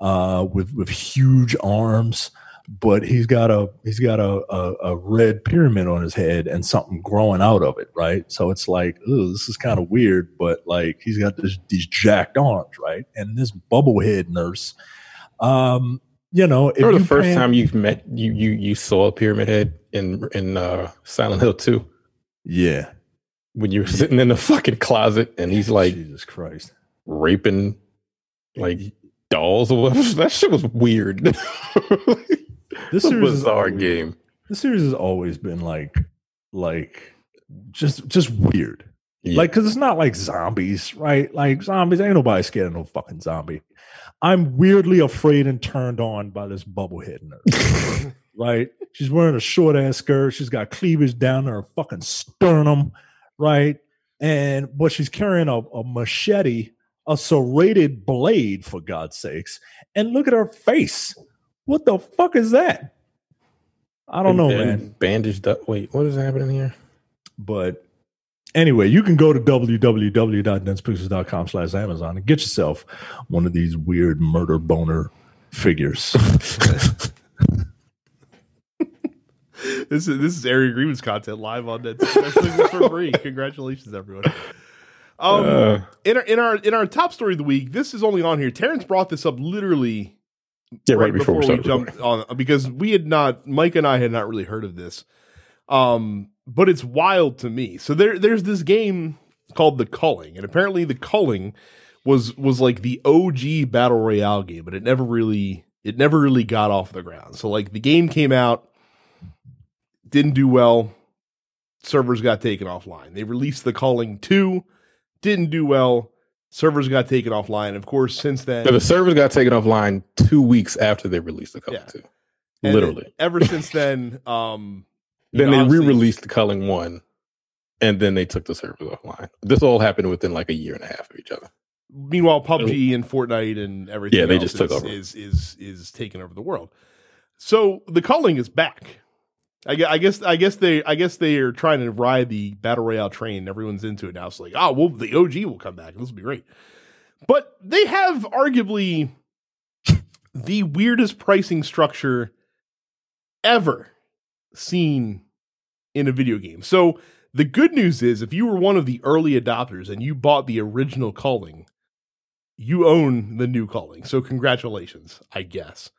uh with with huge arms, but he's got a he's got a, a, a red pyramid on his head and something growing out of it, right? So it's like, oh, this is kind of weird, but like he's got this, these jacked arms, right? And this bubblehead nurse um you know, if the first plan, time you've met you you you saw a pyramid head in in uh, Silent Hill two. Yeah, when you're sitting in the fucking closet and he's like, Jesus Christ, raping like dolls or whatever. That shit was weird. this is a bizarre game. This series has always been like like just just weird. Yeah. Like, cause it's not like zombies, right? Like zombies, ain't nobody scared of no fucking zombie. I'm weirdly afraid and turned on by this bubblehead nurse. right? She's wearing a short ass skirt. She's got cleavage down to her fucking sternum, right? And but she's carrying a, a machete, a serrated blade, for God's sakes. And look at her face. What the fuck is that? I don't know, man. Bandaged up. Wait, what is happening here? But anyway, you can go to www.densepixels.com slash Amazon and get yourself one of these weird murder boner figures. this is this is area agreements content live on that for free. Congratulations, everyone. Um, uh, in our in our in our top story of the week, this is only on here. Terrence brought this up literally yeah, right, right before, before we, we jumped on because we had not Mike and I had not really heard of this. Um, but it's wild to me. So there there's this game called The Culling, and apparently The Culling was was like the OG battle royale game, but it never really it never really got off the ground. So like the game came out, didn't do well, servers got taken offline. They released The Culling 2, didn't do well, servers got taken offline. Of course, since then so the servers got taken offline 2 weeks after they released The Culling yeah. 2. Literally. ever since then um then know, they re-released the Culling one, and then they took the servers offline. This all happened within like a year and a half of each other. Meanwhile, PUBG and Fortnite and everything yeah, they just took is, over. Is, is is taking over the world. So the Culling is back. I I guess I guess they I guess they are trying to ride the battle royale train. Everyone's into it now. It's like, oh, well, the OG will come back. This will be great. But they have arguably the weirdest pricing structure ever seen in a video game. So the good news is if you were one of the early adopters and you bought the original Culling, you own the new Culling. So congratulations, I guess.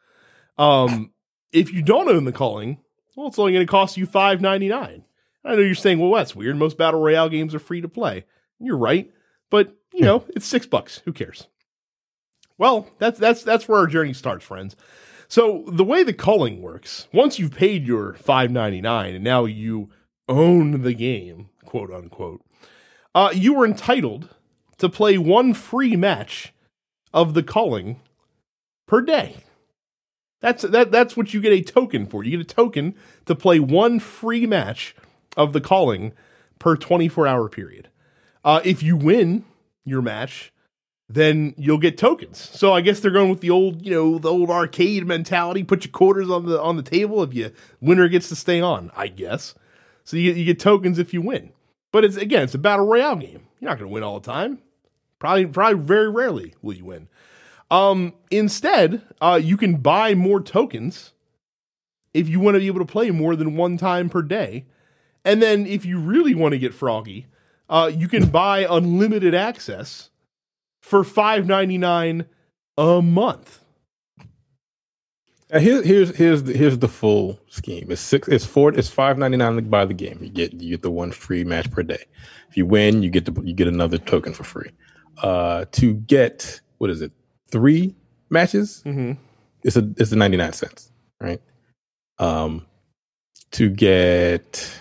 Um, if you don't own the Culling, well, it's only going to cost you five ninety nine. I know you're saying, well, that's weird. Most battle royale games are free to play. You're right, but you know it's six bucks. Who cares? Well, that's that's that's where our journey starts, friends. So the way the culling works, once you've paid your five ninety nine and now you own the game, quote unquote, uh, you were entitled to play one free match of the culling per day. That's that that's what you get a token for. You get a token to play one free match of the culling per 24 hour period. Uh, if you win your match, then you'll get tokens. So I guess they're going with the old, you know, the old arcade mentality. Put your quarters on the on the table. If you winner gets to stay on, I guess. So you, you get tokens if you win. But it's again, it's a battle royale game. You're not going to win all the time. Probably, probably very rarely will you win. Um, instead, uh, you can buy more tokens if you want to be able to play more than one time per day. And then if you really want to get froggy, uh, you can buy unlimited access for five ninety nine a month. Now here, here's here's the, here's the full scheme. It's six. It's four. It's five ninety nine to buy the game. You get you get the one free match per day. If you win, you get the you get another token for free. Uh, to get what is it? Three matches. Mm-hmm. It's a it's a ninety nine cents, right? Um, to get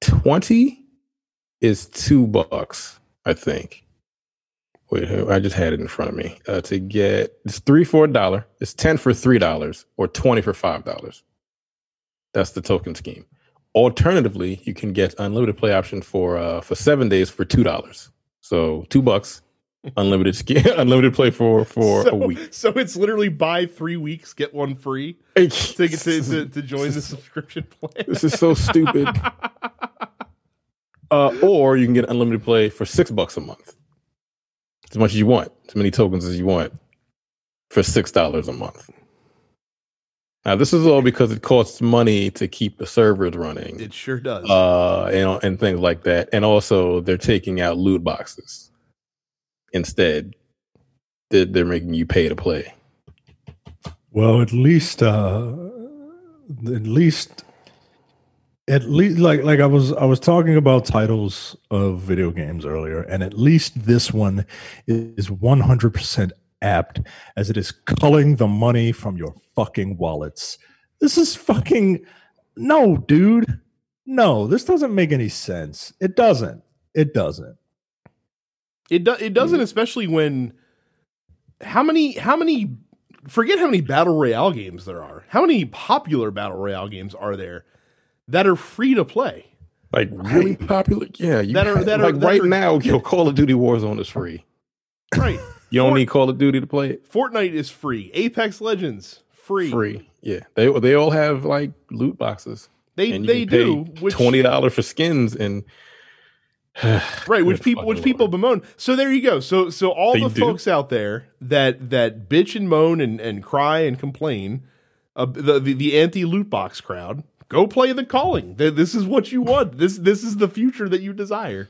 twenty is two bucks, I think. Wait, I just had it in front of me. Uh, to get it's three for a dollar, it's ten for three dollars, or twenty for five dollars. That's the token scheme. Alternatively, you can get unlimited play option for uh, for seven days for two dollars. So two bucks, unlimited ski, unlimited play for for so, a week. So it's literally buy three weeks, get one free to to, to, to join the subscription plan. This is so stupid. uh, or you can get unlimited play for six bucks a month, as much as you want, as many tokens as you want, for six dollars a month. Now, this is all because it costs money to keep the servers running, It sure does. uh, and and things like that, and also they're taking out loot boxes instead. They're, they're making you pay to play. Well, at least, uh, at least, at least, like like I was I was talking about titles of video games earlier, and at least this one is one hundred percent apt as it is culling the money from your fucking wallets. This is fucking no, dude. No, this doesn't make any sense. It doesn't. It doesn't. It do, it doesn't, especially when how many how many forget how many battle royale games there are. How many popular battle royale games are there that are free to play? Like really popular, yeah. You That are- that are- like that right are- now, your Call of Duty Warzone is free. Right. You don't Fort- need Call of Duty to play it. Fortnite is free. Apex Legends free. Free, yeah. They they all have like loot boxes. They and you they can pay do which twenty dollars for skins and right which people which people bemoan. So there you go. So so all They the do. folks out there that that bitch and moan and and cry and complain, uh, the the, the anti loot box crowd. Go play the Culling. This is what you want. This this is the future that you desire.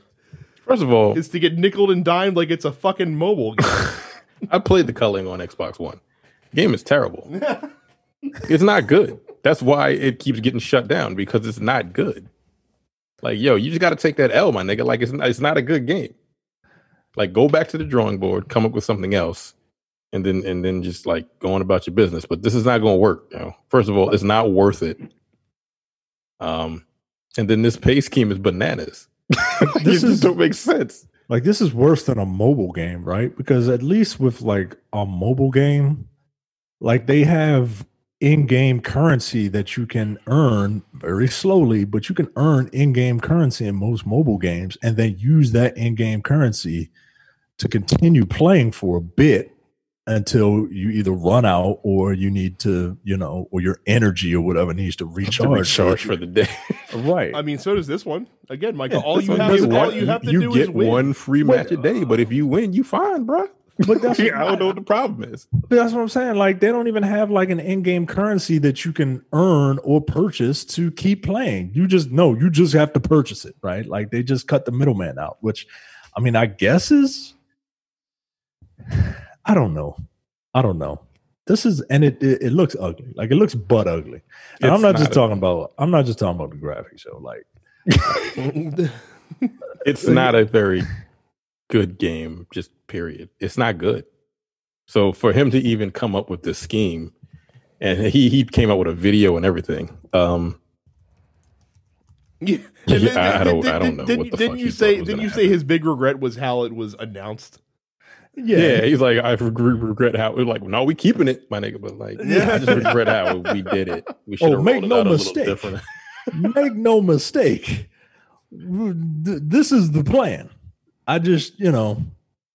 First of all, is to get nickled and dimed like it's a fucking mobile game. I played the culling on Xbox One. Game is terrible. it's not good. That's why it keeps getting shut down because it's not good. Like, yo, you just got to take that L, my nigga. Like, it's not, it's not a good game. Like, go back to the drawing board, come up with something else, and then and then just like going about your business. But this is not going to work. You know, first of all, it's not worth it. Um, and then this pay scheme is bananas. This is- just don't make sense. Like this is worse than a mobile game, right? Because at least with like a mobile game, like they have in-game currency that you can earn very slowly, but you can earn in-game currency in most mobile games and then use that in-game currency to continue playing for a bit until you either run out or you need to, you know, or your energy or whatever needs to To recharge. recharge for the day. right. I mean, so does this one. Again, Michael, all you what have it to, is. all you have to you do get is win. one free match a day, but if you win, you fine, bro. But that's I don't know what the problem is. That's what I'm saying. Like they don't even have like an in-game currency that you can earn or purchase to keep playing. You just no, you just have to purchase it, right? Like they just cut the middleman out, which I mean, I guess is I don't know. I don't know. This is and it it, it looks ugly. Like it looks butt ugly. And I'm It's not just a- talking about I'm not just talking about the graphics, so like It's not a very good game, just period. It's not good. So for him to even come up with this scheme, and he he came out with a video and everything. Um, Yeah, Yeah, then- I- I don't- didn't- I don't know Didn't, what the didn't fuck you say? Didn't you gonna say happen. his big regret was how it was announced? Yeah. he's like, I reg- regret how. We're like, no, we keeping it, my nigga. But like, yeah, I just regret how we did it. We should have Oh, make no out a little mistake. make no mistake. This is the plan. I just, you know,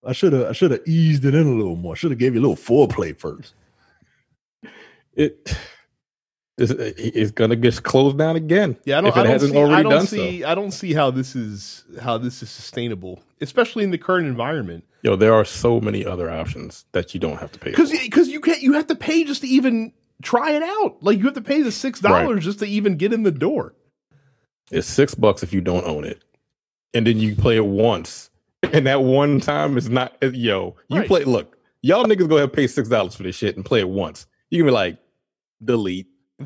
I should have I should have eased it in a little more. Should have gave you a little foreplay first. It is it's gonna get closed down again. Yeah, I don't. if it I don't hasn't see. already I don't done see. I don't see how this is how this is sustainable, especially in the current environment Yo, there are so many other options that you don't have to pay. Because because you can't you have to pay just to even try it out. Like you have to pay the six dollars Right. just to even get in the door. It's six bucks if you don't own it, and then you play it once, and that one time is not. Yo, you Right. play. Look, y'all niggas go ahead and pay six dollars for this shit and play it once. You can be like, delete,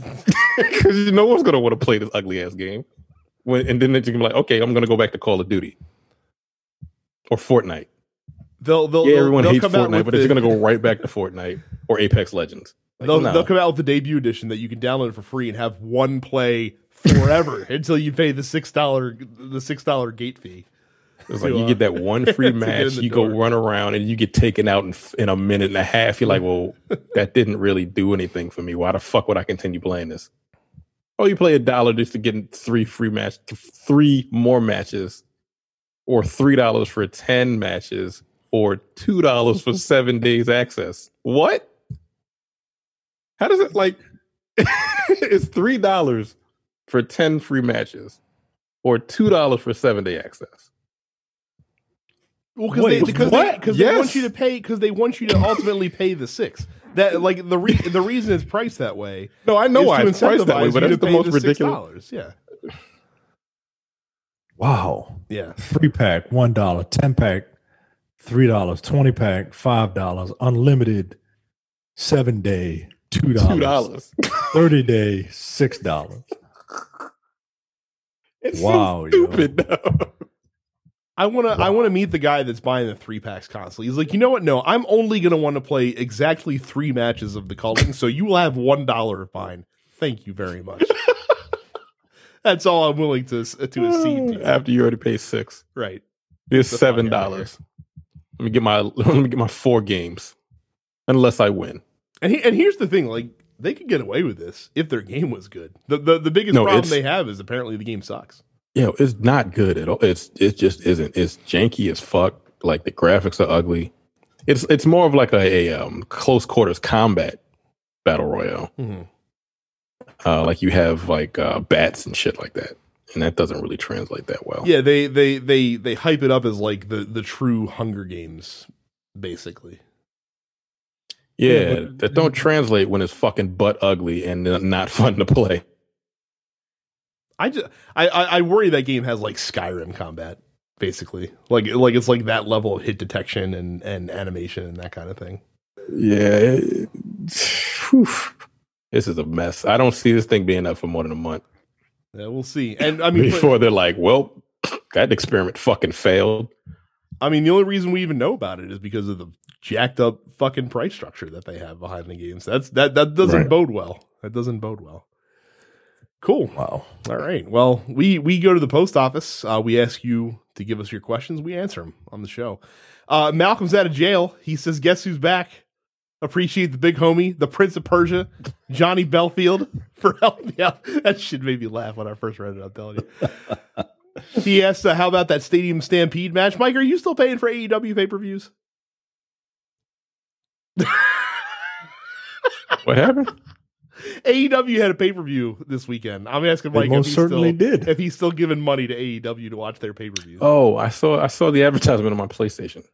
because no one's gonna want to play this ugly ass game. When and then you can be like, okay, I'm gonna go back to Call of Duty or Fortnite. They'll they'll Yeah, everyone they'll hates come out Fortnite, but it's gonna go right back to Fortnite or Apex Legends. Like, They'll, no. they'll come out with the debut edition that you can download for free and have one play forever until you pay the six dollar the six dollar gate fee. It's like you uh, get that one free to get in match, the you go run around, and you get taken out in, in a minute and a half. You're like, well, that didn't really do anything for me. Why the fuck would I continue playing this? Oh, you play a dollar just to get three free match, three more matches, or three dollars for ten matches, or two dollars for seven days access. What? How does it like? it's three dollars for ten free matches, or two dollars for seven day access. Well, because Wait, they because they, what? because they want you to pay because they want you to ultimately pay the six. That like the re- the reason it's priced that way. No, I know is why to it's priced that way, but you that's the most the ridiculous. $6. Yeah, Wow. yeah. Three pack, one dollar, ten pack, three dollars, twenty pack, five dollars, unlimited, seven day, two dollars, thirty day, six dollars. Wow, so stupid. though. I want to I want to meet the guy that's buying the three packs constantly. He's like, you know what? No, I'm only going to want to play exactly three matches of the culling, so you will have one dollar of mine. Thank you very much. That's all I'm willing to to uh, accede to. After you already paid six, Right. it's seven dollars. Let me get my let me get my four games, unless I win. And he, and here's the thing, like they could get away with this if their game was good. The the, the biggest No, problem they have is apparently the game sucks. Yo, it's not good at all. It's it just isn't. It's janky as fuck. Like the graphics are ugly. It's it's more of like a, a um, close quarters combat battle royale. Uh, like you have like uh, bats and shit like that, and that doesn't really translate that well. Yeah, they they they they hype it up as like the the true Hunger Games, basically. Yeah, Yeah, but- that don't translate when it's fucking butt ugly and not fun to play. I just I, I I worry that game has like Skyrim combat, basically. Like like it's like that level of hit detection and and animation and that kind of thing. Yeah, it- this is a mess. I don't see this thing being up for more than a month Yeah, we'll see. And I mean, before they're like, "Well, that experiment fucking failed." I mean, the only reason we even know about it is because of the jacked up fucking price structure that they have behind the games. That's that that doesn't Right. bode well. That doesn't bode well. Cool. Wow. All right. Well, we we go to the post office. Uh, we ask you to give us your questions. We answer them on the show. Uh, Malcolm's out of jail. He says, "Guess who's back?" Appreciate the big homie, the Prince of Persia, Johnny Belfield, for helping me out. That shit made me laugh when I first read it. I'm telling you. he asked, uh, "How about that Stadium Stampede match?" Mike, are you still paying for AEW pay per views? What happened? AEW had a pay per view this weekend. I'm asking They Mike if most he's certainly still, did. if he's still giving money to AEW to watch their pay per views. Oh, I saw I saw the advertisement on my PlayStation.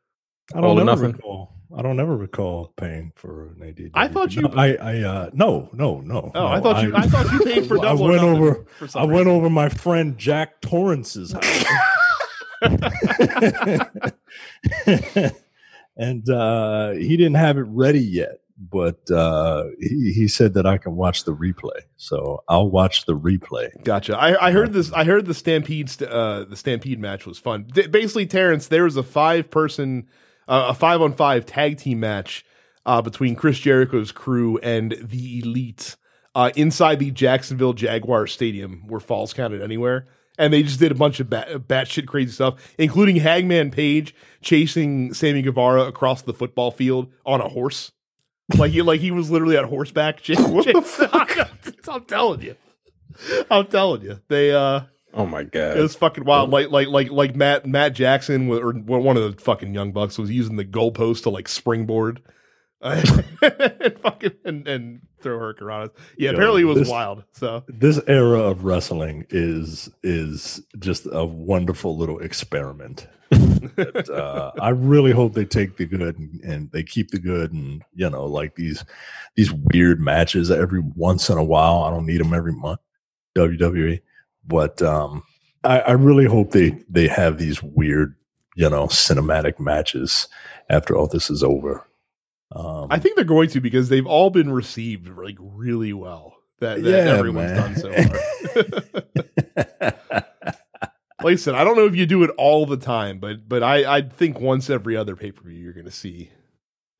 I don't or ever nothing? recall. I don't ever recall paying for an AEW. I thought you- No, I, I, uh, no, no, no. Oh, no, I thought you. I thought you paid for I double. or went over. I some went over my friend Jack Torrance's house. and uh, he didn't have it ready yet, but uh, he, he said that I can watch the replay. So I'll watch the replay. Gotcha. I, I heard this. I heard the Stampede. Uh, the Stampede match was fun. D- basically, Terrence, there was a five person, uh, a five on five tag team match uh, between Chris Jericho's crew and the Elite uh, inside the Jacksonville Jaguar Stadium, where falls counted anywhere. And they just did a bunch of bat, batshit crazy stuff, including Hangman Page chasing Sammy Guevara across the football field on a horse. Like he, like he was literally on horseback. Ch- What the chasing- I'm telling you. I'm telling you, they uh, Oh my god! it was fucking wild. Like like like like Matt Matt Jackson or one of the fucking young bucks was using the goalpost to like springboard and fucking and, and throw Hurricanranas. Yeah, Yo, apparently it was this- wild. So This era of wrestling is is just a wonderful little experiment. But, uh, I really hope they take the good and, and they keep the good and you know like these these weird matches every once in a while. I don't need them every month. WWE, but um, I, I really hope they they have these weird you know cinematic matches after all this is over. Um, I think they're going to because they've all been received like really well. That, that Yeah, everyone's man. done so far. like I said, I don't know if you do it all the time, but but I I think once every other pay per view you're going to see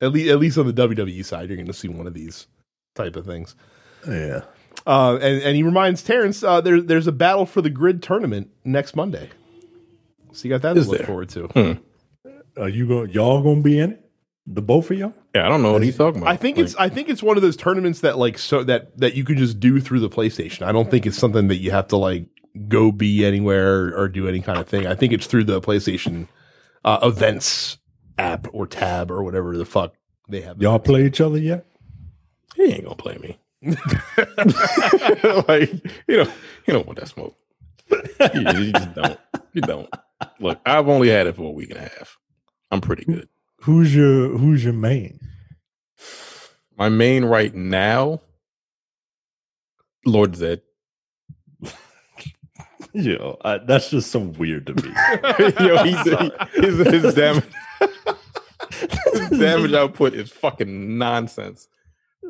at least at least on the WWE side you're going to see one of these type of things. yeah. Uh, and and he reminds Terrence uh, there there's a battle for the grid tournament next Monday, so you got that Is to look there? forward to. Are you going? Y'all gonna be in it? The both of y'all? Yeah, I don't know what he's talking about. I think Like, it's I think it's one of those tournaments that like so that that you can just do through the PlayStation. I don't think it's something that you have to like go be anywhere or, or do any kind of thing. I think it's through the PlayStation uh, events app or tab or whatever the fuck they have. Y'all play each other yet? he ain't gonna play me. like you know, you don't want that smoke. You, you just don't. You don't. Look, I've only had it for a week and a half. I'm pretty good. Who's your Who's your main? My main right now, Lord Zedd. Yo, I, that's just so weird to me. Yo, he, he, his, his damage, his damage output is fucking nonsense.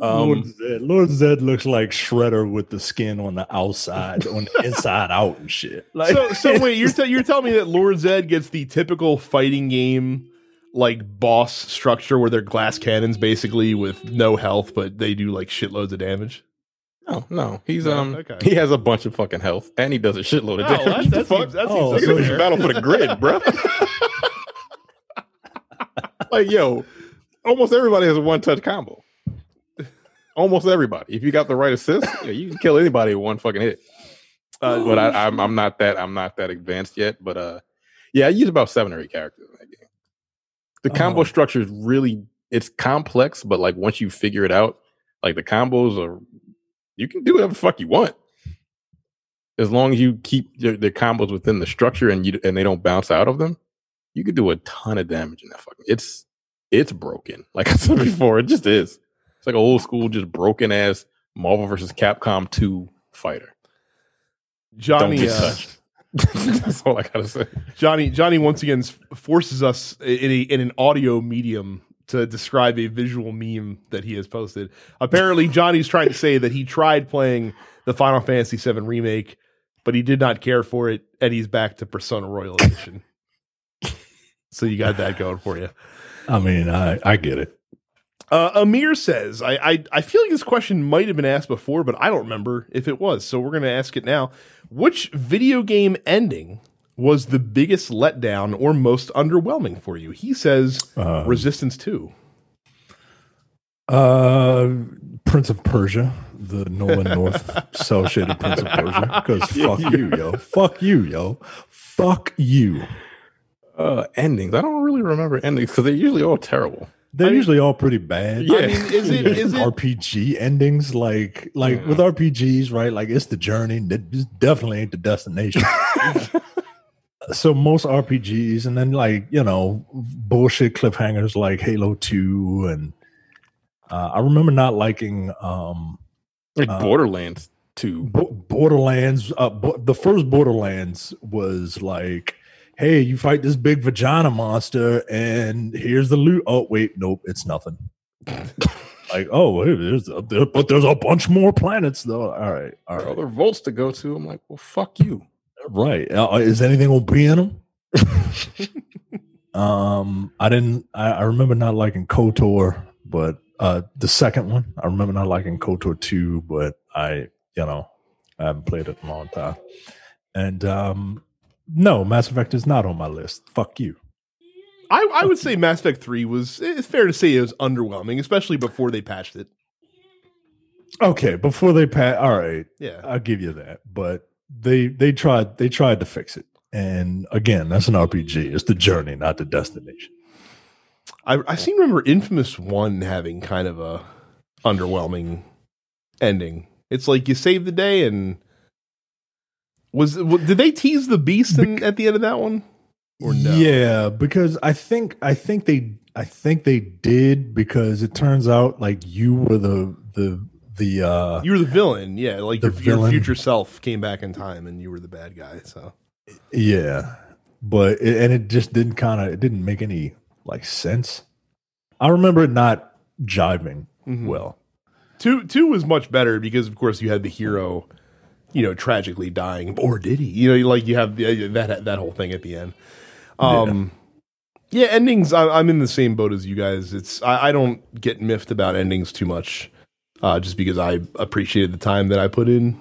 Lord Um, Zedd. Lord Zedd looks like Shredder with the skin on the outside, on the inside out and shit. Like, so so wait, you're te- you're telling me that Lord Zedd gets the typical fighting game like boss structure where they're glass cannons basically with no health, but they do like shitloads of damage. no, no, he's No? um, Okay. he has a bunch of fucking health, and he does a shitload of Oh, damage. that, that The fuck? seems, that Oh, seems so Look at you- this battle for the grid, bro. like, yo, almost everybody has a one touch combo. Almost everybody. If you got the right assist, yeah, you can kill anybody with one fucking hit. uh, But I, I'm I'm not that I'm not that advanced yet. But uh, yeah, I use about seven or eight characters in that game. The combo Oh. structure is really it's complex, but like once you figure it out, like the combos are you can do whatever the fuck you want. As long as you keep your, the combos within the structure and you and they don't bounce out of them, you can do a ton of damage in that fucking. It's it's broken. Like I said before, it just is. It's like an old school, just broken ass Marvel versus Capcom two fighter. Johnny don't get uh, touched. That's all I gotta say. Johnny Johnny once again forces us in a in an audio medium to describe a visual meme that he has posted. Apparently, Johnny's trying to say that he tried playing the Final Fantasy VII remake, but he did not care for it, and he's back to Persona Royal Edition. so you got that going for you. I mean, I I get it. Uh, Amir says, I, I I feel like this question might have been asked before, but I don't remember if it was. So we're going to ask it now. Which video game ending was the biggest letdown or most underwhelming for you? He says Uh, Resistance 2. Uh, Prince of Persia, the Nolan North cel shaded Prince of Persia. Because fuck you, yo. Fuck you, yo. Fuck you. Uh, endings. I don't really remember endings because they're usually all terrible. They're I mean- usually all pretty bad. Yeah. I mean, is it is it RPG endings like like Yeah. with RPGs, right? Like it's the journey. It definitely ain't the destination. so most RPGs, and then like you know bullshit cliffhangers like Halo Two, and uh, I remember not liking um, Like Uh, Borderlands two. Bo- Borderlands. Uh, bo- the first Borderlands was like, hey, you fight this big vagina monster, and here's the loot. Oh wait, nope, it's nothing. like, oh, hey, there's a, there, but there's a bunch more planets though. All right, all right, other vaults to go to. I'm like, well, fuck you. right. Uh, is anything gonna be in them? um, I didn't. I, I remember not liking Kotor, but uh, the second one, I remember not liking Kotor two, but I, you know, I haven't played it in a long time. And um, no, Mass Effect is not on my list. Fuck you. I, I would say Mass Effect 3 was it's fair to say it was underwhelming, especially before they patched it. Okay, before they pat, all right, Yeah. I'll give you that. But they they tried they tried to fix it. And again, that's an RPG. It's the journey, not the destination. I I seem to remember Infamous One having kind of a underwhelming ending. It's like you save the day and was did they tease the beast in, at the end of that one? Or no? Yeah, because I think I think they I think they did because it turns out like you were the the the uh You were the villain, yeah. Like your, your future self came back in time, and you were the bad guy. So yeah, but it, and it just didn't kind of it didn't make any like sense. I remember it not jiving Mhm. well. two two was much better because, of course, you had the hero, you know, tragically dying, or did he? You know, like you have that that whole thing at the end. Um, yeah, endings. I, I'm in the same boat as you guys. It's I, I don't get miffed about endings too much, uh, just because I appreciated the time that I put in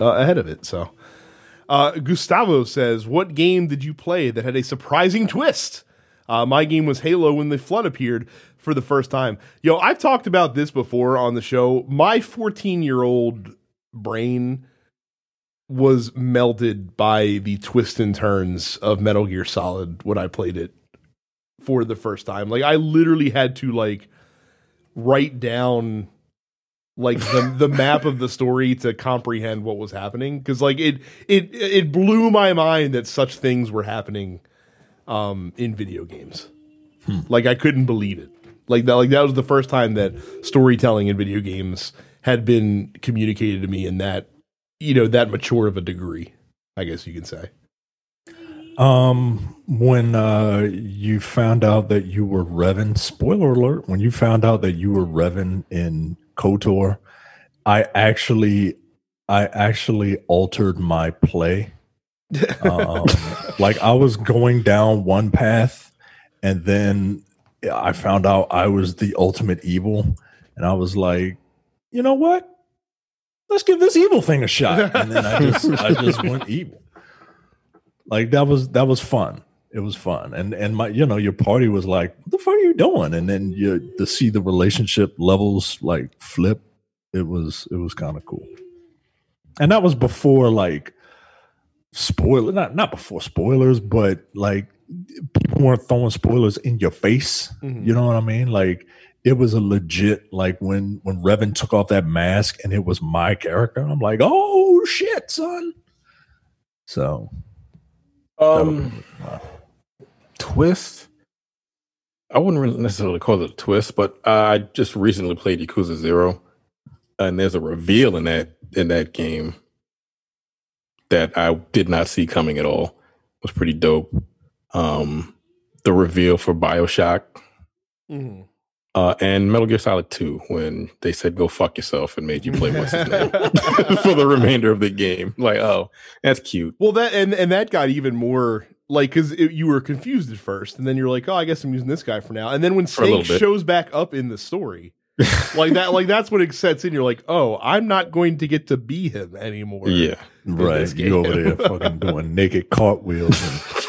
uh, ahead of it. So, uh, Gustavo says, "What game did you play that had a surprising twist?" Uh, my game was Halo when the flood appeared for the first time. Yo, I've talked about this before on the show. My 14 year old brain was melted by the twists and turns of Metal Gear Solid when I played it for the first time. Like I literally had to like write down like the the map of the story to comprehend what was happening because like it it it blew my mind that such things were happening um in video games. Like I couldn't believe it. Like that like that was the first time that storytelling in video games had been communicated to me in that you know that mature of a degree, I guess you can say. Um, when uh you found out that you were Revan, spoiler alert, when you found out that you were Revan in KOTOR, I actually I actually altered my play. Um like I was going down one path and then I found out I was the ultimate evil and I was like, you know what? Let's give this evil thing a shot. And then I just I just went evil. Like that was that was fun. It was fun. And and my you know your party was like what the fuck are you doing? And then you to see the relationship levels like flip it was it was kind of cool. And that was before like spoiler not not before spoilers but like people weren't throwing spoilers in your face. Mhm. you know what i mean? Like it was a legit like when when Revan took off that mask and it was my character i'm like oh shit son so Um, twist. I wouldn't really necessarily call it a twist, but I just recently played Yakuza Zero, and there's a reveal in that in that game that I did not see coming at all. It was pretty dope. Um, the reveal for Bioshock Mhm. Uh, and Metal Gear Solid Two when they said "Go fuck yourself" and made you play what's his name for the remainder of the game. Like, oh, that's cute. Well, that and and that got even more like because you were confused at first, and then you're like, oh, I guess I'm using this guy for now. And then when For a little Snake shows back up in the story, like that, like that's when it sets in. You're like, oh, I'm not going to get to be him anymore. Yeah. Right. this You over there fucking doing naked cartwheels.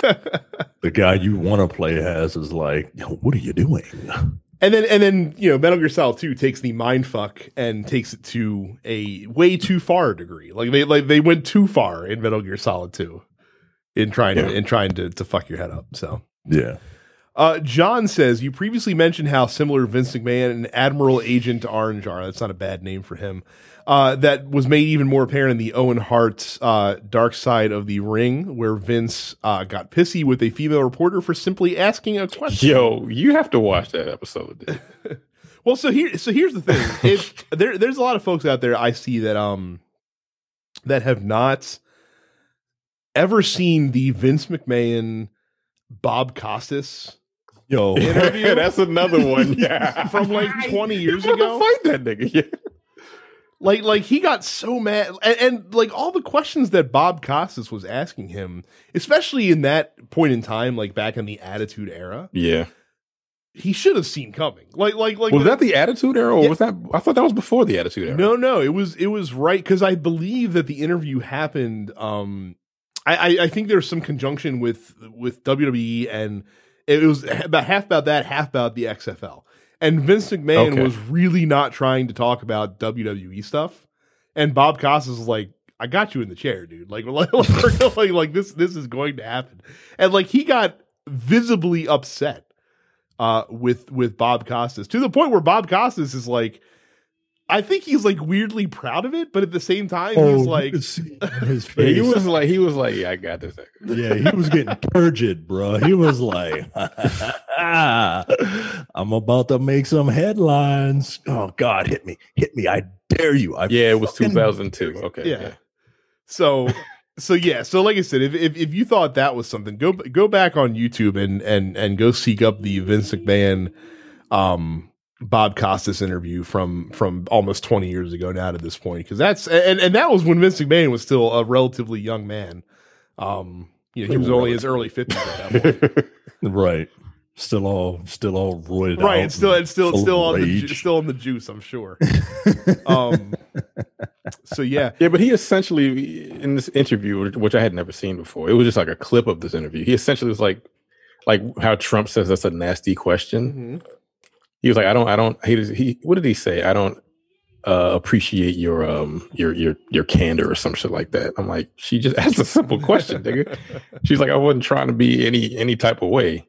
And the guy you want to play as is like, what are you doing? And then and then you know Metal Gear Solid 2 takes the mind fuck and takes it to a way too far degree. Like they like they went too far in Metal Gear Solid 2 in trying Yeah. to in trying to to fuck your head up. So Yeah. uh, John says you previously mentioned how similar Vince McMahon and Admiral Agent Orange are. That's not a bad name for him. Uh, that was made even more apparent in the Owen Hart uh, Dark Side of the Ring, where Vince uh, got pissy with a female reporter for simply asking a question. Yo, you have to watch that episode. Well, so here, so here's the thing: if there, there's a lot of folks out there I see that um that have not ever seen the Vince McMahon Bob Costas Yo, Interview? That's another one. Yeah, from like 20 years ago. Fight that nigga. Yeah. Like, like he got so mad, and, and like all the questions that Bob Costas was asking him, especially in that point in time, like back in the Attitude Era, Yeah. he should have seen coming. Like, like, like Was that the Attitude Era, or Yeah. was that? I thought that was before the Attitude Era. No, no, it was it was right because I believe that the interview happened. Um, I, I I think there's some conjunction with with WWE and it was about half about that, half about the XFL. And Vince McMahon Okay. was really not trying to talk about WWE stuff. And Bob Costas was like, "I got you in the chair, dude. Like, like, like, like, like this this is going to happen." And like he got visibly upset uh, with with Bob Costas to the point where Bob Costas is like, I think he's like weirdly proud of it, but at the same time, Oh, he's like, could see it in his face. he was like, he was like, yeah, I got this. Yeah, he was getting turgid, bro. He was like, I'm about to make some headlines. Oh, God, hit me. Hit me. I dare you. I Yeah, it was fucking 2002. Okay. Yeah. Yeah. so so yeah so like i said if, if if you thought that was something go go back on youtube and and and go seek up the vince mcmahon um bob costas interview from from almost 20 years ago now to this point because that's and and that was when vince mcmahon was still a relatively young man um you know he was only his early 50s at that point right. Still all, still all roided out. right it's still it's still still on the ju- still on the juice i'm sure um so yeah Yeah, but he essentially in this interview, which I had never seen before, it was just like a clip of this interview. He essentially was like, like how Trump says that's a nasty question. Mhm. He was like, I don't, I don't. He, he what did he say? I don't uh, appreciate your um your your your candor or some shit like that. I'm like, she just asked a simple question, nigga. She's like, I wasn't trying to be any any type of way.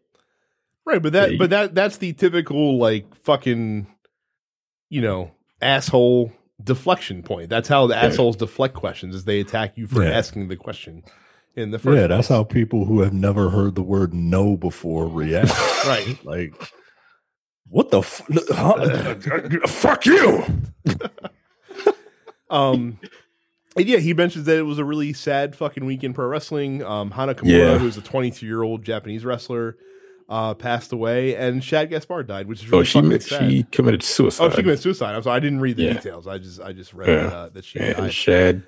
Right, but that Yeah, but that that's the typical like fucking you know, asshole deflection point. That's how the Yeah. assholes deflect questions is they attack you for Yeah. asking the question in the first Yeah, that's how people who have never heard the word no before react. Right. Like, what the f- huh? fuck you? Um and yeah, he mentions that it was a really sad fucking week in pro wrestling. Um Hana Kimura, Yeah. who's a 22 year old Japanese wrestler, uh, passed away, and Shad Gaspard died, which is Oh, really she fucking sad. she committed suicide. oh, she committed suicide. I'm sorry, I didn't read the Yeah. details. I just I just read Yeah. uh, that she and died. Shad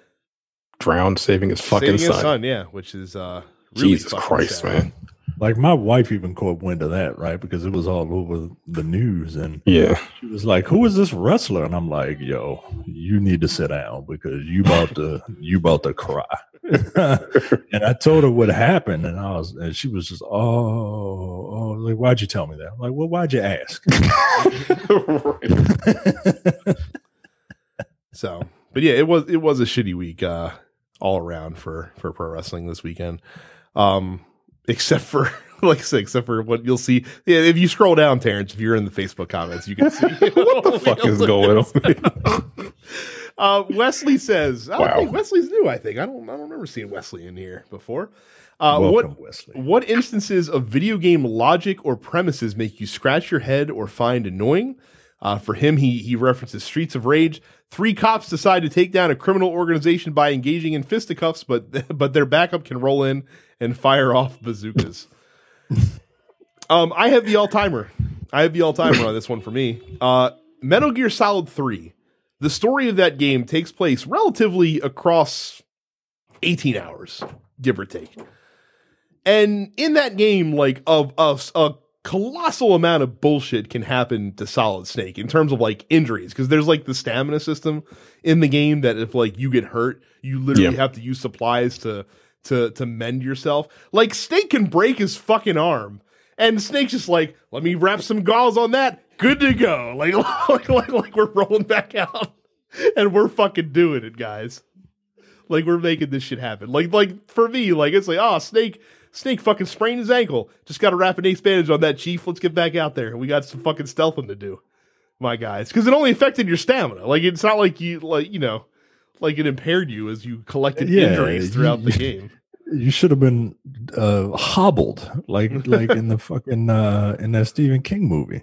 drowned saving his fucking Saving his son. son, yeah, which is uh, really Jesus Christ, sad. man. Like my wife even caught wind of that, right? Because it was all over the news, and Yeah. she was like, "Who is this wrestler?" And I'm like, "Yo, you need to sit down because you about to you about to cry." and I told her what happened, and I was, and she was just, "Oh, oh, like why'd you tell me that?" I'm like, "Well, why'd you ask?" So, but yeah, it was it was a shitty week uh, all around for for pro wrestling this weekend. Um, except for like I said, except for what you'll see. Yeah, if you scroll down, Terrence, if you're in the Facebook comments, you can see what the fuck is going on? Uh, Wesley says, I Wow. think Wesley's new. I think I don't. I don't remember seeing Wesley in here before. Uh, Welcome, what Wesley. what instances of video game logic or premises make you scratch your head or find annoying? Uh, for him, he he references Streets of Rage. Three cops decide to take down a criminal organization by engaging in fisticuffs, but but their backup can roll in and fire off bazookas. um, I have the all timer. I have the all timer on this one for me. Uh, Metal Gear Solid Three. The story of that game takes place relatively across eighteen hours, give or take. And in that game, like of of a colossal amount of bullshit can happen to Solid Snake in terms of like injuries, because there's like the stamina system in the game that if like you get hurt, you literally Yeah. have to use supplies to to to mend yourself. Like Snake can break his fucking arm, and Snake's just like, let me wrap some gauze on that, good to go. Like like like, like we're rolling back out, and we're fucking doing it, guys. Like we're making this shit happen. Like like for me, like it's like, oh, Snake Snake fucking sprained his ankle. Just got to wrap an ace bandage on that, Chief. Let's get back out there. We got some fucking stealthing to do, my guys. Because it only affected your stamina. Like it's not like you like you know, like it impaired you as you collected Yeah, injuries throughout you- the game. You should have been uh, hobbled, like like in the fucking uh, in that Stephen King movie,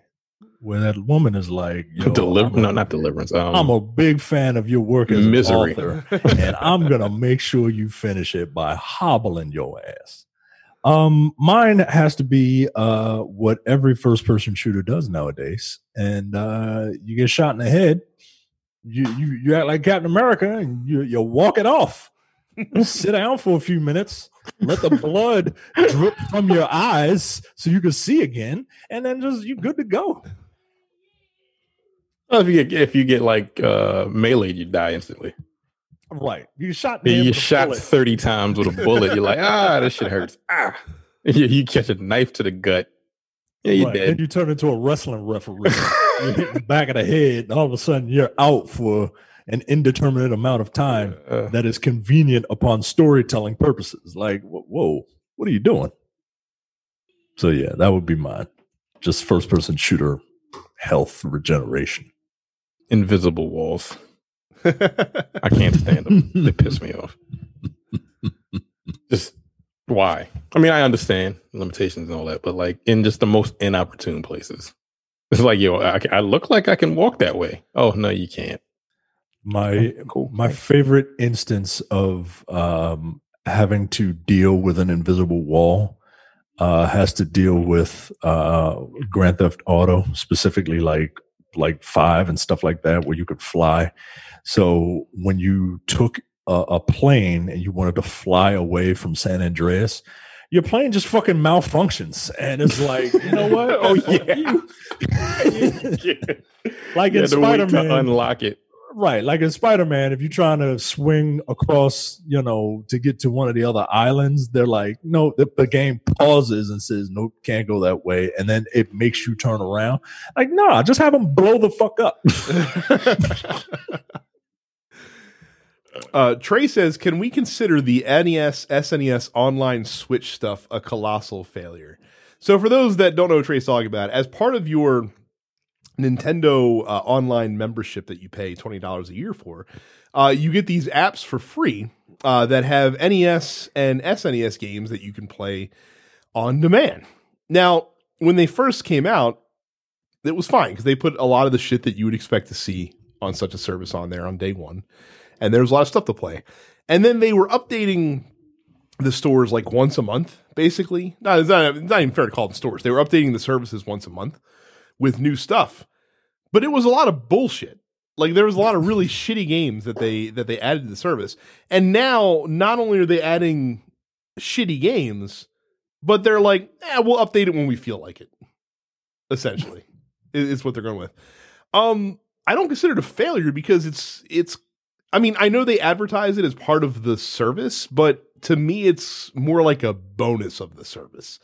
where that woman is like, Yo, Deliver? No, not deliverance. Um, I'm a big fan of your work as Misery. an author, and I'm gonna make sure you finish it by hobbling your ass. Um, mine has to be uh what every first person shooter does nowadays, and uh you get shot in the head, you you you act like Captain America, and you you walk it off. Sit down for a few minutes, let the blood drip from your eyes so you can see again, and then just you're good to go. well, if you get if you get like uh melee, you die instantly. Right, you shot. You shot bullet. thirty times with a bullet. You're like, ah, this shit hurts. Ah, you, you catch a knife to the gut. Yeah, you Right, dead. Then you turn into a wrestling referee. you hit the back of the head, and all of a sudden you're out for an indeterminate amount of time Uh, that is convenient upon storytelling purposes. Like, whoa, what are you doing? So yeah, that would be mine. just first person shooter health regeneration. Invisible walls. I can't stand them. they piss me off. Just why? I mean, I understand limitations and all that, but like in just the most inopportune places. It's like, yo, I, I look like I can walk that way. Oh no, you can't. My cool. my favorite instance of um, having to deal with an invisible wall uh, has to deal with uh, Grand Theft Auto, specifically like like five and stuff like that, where you could fly. So when you took a, a plane and you wanted to fly away from San Andreas, your plane just fucking malfunctions, and it's like, you know what? oh yeah, like in Spider Man, unlock it. Right, like in Spider Man, if you're trying to swing across, you know, to get to one of the other islands, they're like, no, the, the, game pauses and says, nope, can't go that way, and then it makes you turn around. Like, nah, just have them blow the fuck up. uh, Trey says, can we consider the NES SNES online Switch stuff a colossal failure? So, for those that don't know what Trey's talking about, as part of your Nintendo uh, online membership that you pay $20 a year for, uh, you get these apps for free uh, that have NES and SNES games that you can play on demand. Now, when they first came out, it was fine because they put a lot of the shit that you would expect to see on such a service on there on day one. And there was a lot of stuff to play. And then they were updating the stores like once a month, basically. No, it's not, it's not even fair to call them stores. They were updating the services once a month with new stuff. But it was a lot of bullshit. Like there was a lot of really shitty games that they that they added to the service. And now not only are they adding shitty games, but they're like, eh, we'll update it when we feel like it. Essentially, is what they're going with. Um, I don't consider it a failure because it's it's. I mean, I know they advertise it as part of the service, but to me, it's more like a bonus of the service.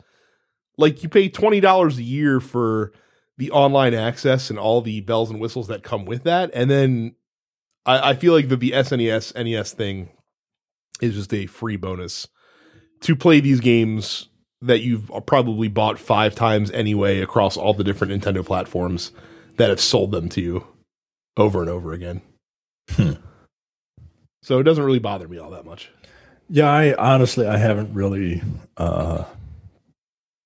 Like you pay twenty dollars a year for the online access and all the bells and whistles that come with that. And then I, I feel like the, SNES NES thing is just a free bonus to play these games that you've probably bought five times anyway across all the different Nintendo platforms that have sold them to you over and over again. Hmm. So it doesn't really bother me all that much. Yeah, I honestly I haven't really uh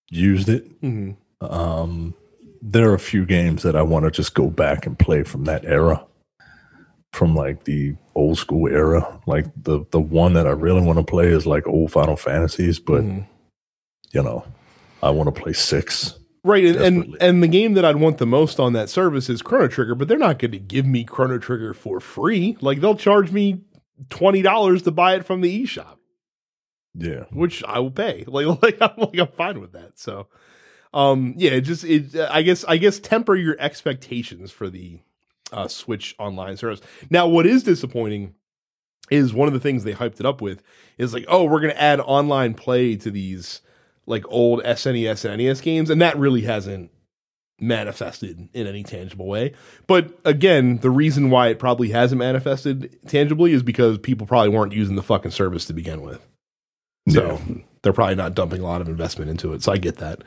used it. Mm-hmm. Um there are a few games that I want to just go back and play from that era, from like the old school era. Like the the one that I really want to play is like old Final Fantasies, but mm. you know, I want to play six. Right, and, and and the game that I'd want the most on that service is Chrono Trigger, but they're not going to give me Chrono Trigger for free. Like they'll charge me twenty dollars to buy it from the eShop. Yeah, which I will pay. Like like I'm like I'm fine with that. So um yeah it just it i guess i guess temper your expectations for the uh switch online service now what is disappointing is one of the things they hyped it up with is like oh we're gonna add online play to these like old snes and nes games and that really hasn't manifested in any tangible way but again the reason why it probably hasn't manifested tangibly is because people probably weren't using the fucking service to begin with so yeah. they're probably not dumping a lot of investment into it so i get that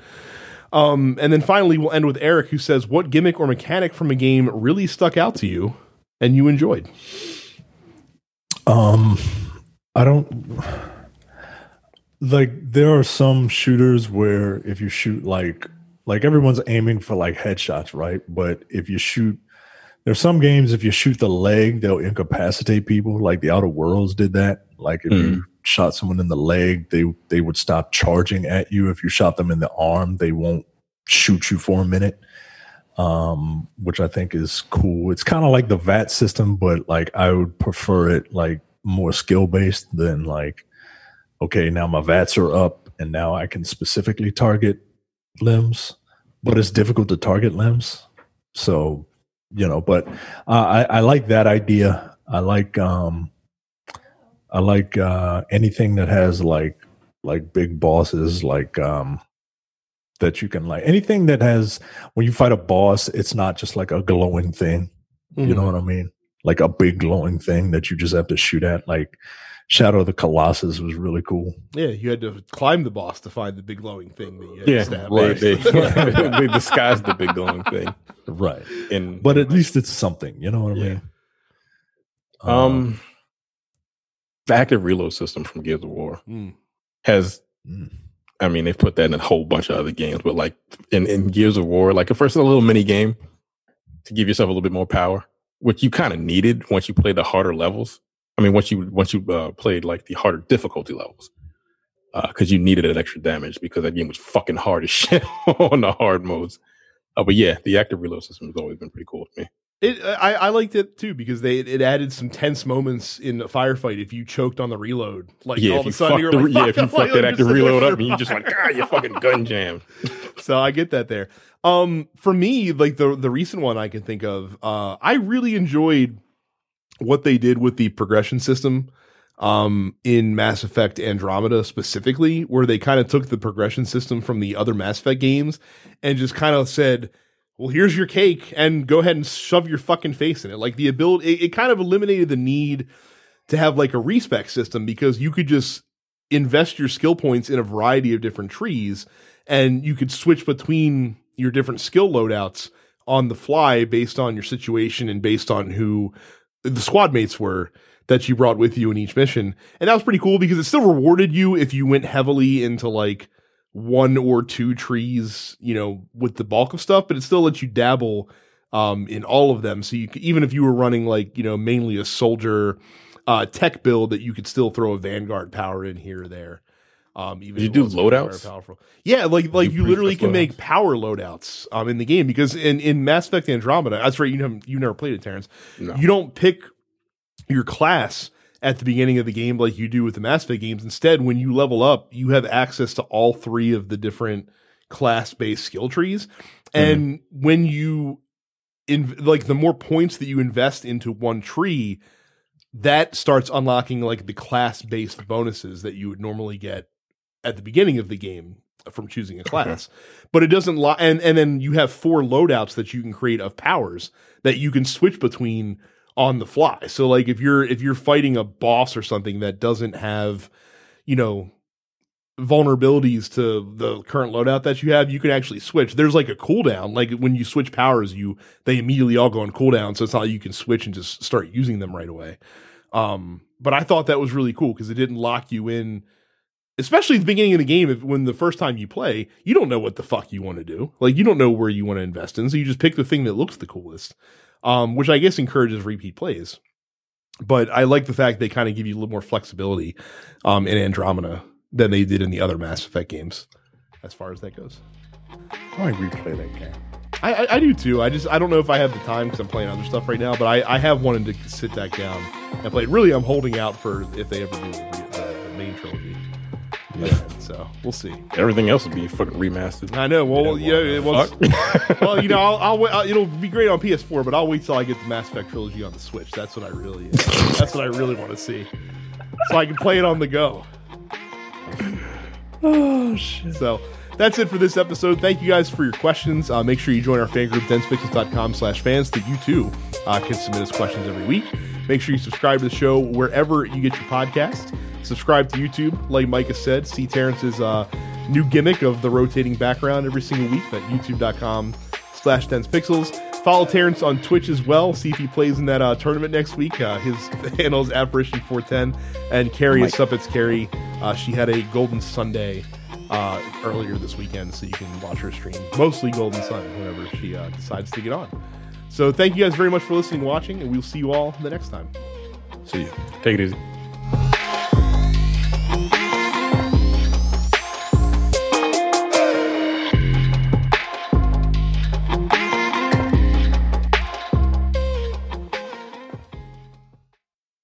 um, and then finally, we'll end with Eric, who says, "What gimmick or mechanic from a game really stuck out to you and you enjoyed?" Um, I don't like. There are some shooters where if you shoot like like everyone's aiming for like headshots, right? But if you shoot, there's some games if you shoot the leg, they'll incapacitate people. Like the Outer Worlds did that. Like if mm. you shot someone in the leg, they they would stop charging at you. If you shot them in the arm, they won't shoot you for a minute. Um, which I think is cool. It's kind of like the VAT system, but like I would prefer it like more skill based than like, okay, now my VATs are up and now I can specifically target limbs, but it's difficult to target limbs. So, you know, but uh, I, I like that idea. I like um, I like uh, anything that has like like big bosses, like um, that you can like anything that has when you fight a boss, it's not just like a glowing thing. Mm-hmm. You know what I mean? Like a big glowing thing that you just have to shoot at. Like Shadow of the Colossus was really cool. Yeah, you had to climb the boss to find the big glowing thing that you had to Yeah, stab. right. They, they disguised the big glowing thing. Right. In But at least it's something, you know what I Yeah. mean? um, the active reload system from Gears of War Mm. has Mm. I mean, they've put that in a whole bunch of other games, but like in, in Gears of War, like at first, a little mini game to give yourself a little bit more power, which you kind of needed once you played the harder levels. I mean, once you once you uh, played like the harder difficulty levels, because you needed that extra damage because that game was fucking hard as shit on the hard modes. Uh, but yeah, the active reload system has always been pretty cool to me. It, I, I liked it too because they it added some tense moments in a firefight if you choked on the reload. Like yeah, all of a sudden you're the, like, yeah, if you "Fuck, like, that active reload up, and you just like ah, you fucking gun jam. so I get that there. Um, for me, like the the recent one I can think of, uh, I really enjoyed what they did with the progression system um in Mass Effect Andromeda specifically where they kind of took the progression system from the other Mass Effect games and just kind of said well here's your cake and go ahead and shove your fucking face in it. Like the ability it, it kind of eliminated the need to have like a respec system because you could just invest your skill points in a variety of different trees and you could switch between your different skill loadouts on the fly based on your situation and based on who the squad mates were that you brought with you in each mission. And that was pretty cool because it still rewarded you if you went heavily into like one or two trees, you know, with the bulk of stuff, but it still lets you dabble um, in all of them. So you even if you were running like, you know, mainly a soldier uh, tech build that you could still throw a vanguard power in here or there. Um, even Did you do loadouts? Powerful. Yeah, like like do you literally can make power loadouts um in the game because in in Mass Effect Andromeda, that's right. You know you never played it, Terrence. No. You don't pick your class at the beginning of the game like you do with the Mass Effect games. Instead, when you level up, you have access to all three of the different class based skill trees. And when you in like the more points that you invest into one tree, that starts unlocking like the class based bonuses that you would normally get at the beginning of the game from choosing a class. But it doesn't lo- and and then you have four loadouts that you can create of powers that you can switch between on the fly. So like if you're if you're fighting a boss or something that doesn't have, you know, vulnerabilities to the current loadout that you have, you can actually switch. There's like a cooldown. Like when you switch powers, you they immediately all go on cooldown. So it's not like you can switch and just start using them right away. Um, but I thought that was really cool because it didn't lock you in, especially at the beginning of the game. If when the first time you play, you don't know what the fuck you want to do. Like you don't know where you want to invest in, so you just pick the thing that looks the coolest. Um, which I guess encourages repeat plays. But I like the fact they kind of give you a little more flexibility um, in Andromeda than they did in the other Mass Effect games, as far as that goes. I replay that game. I, I, I do too. I just I don't know if I have the time because I'm playing other stuff right now. But I, I have wanted to sit back down and play. it. Really, I'm holding out for if they ever do the, the main trilogy. Yeah. So we'll see. Everything else will be fucking remastered. I know. Well, Yeah, yeah, what it was. well, you know, I'll, I'll, wait- I'll it'll be great on PS4, but I'll wait till I get the Mass Effect trilogy on the Switch. That's what I really. that's what I really want to see, so I can play it on the go. Oh shit. So that's it for this episode. Thank you guys for your questions. Uh, make sure you join our fan group, densepixels.com slash fans, that you too uh, can submit us questions every week. Make sure you subscribe to the show wherever you get your podcast. Subscribe to YouTube, like Micah said. See Terrence's uh, new gimmick of the rotating background every single week at youtube.com slash densepixels. Follow Terrence on Twitch as well. See if he plays in that uh, tournament next week. Uh, his handle is Apparition410. And Carrie is Suppets Carrie. Uh, she had a Golden Sunday uh, earlier this weekend, so you can watch her stream. Mostly Golden Sun whenever she uh, decides to get on. So thank you guys very much for listening and watching, and we'll see you all the next time. See you. Take it easy.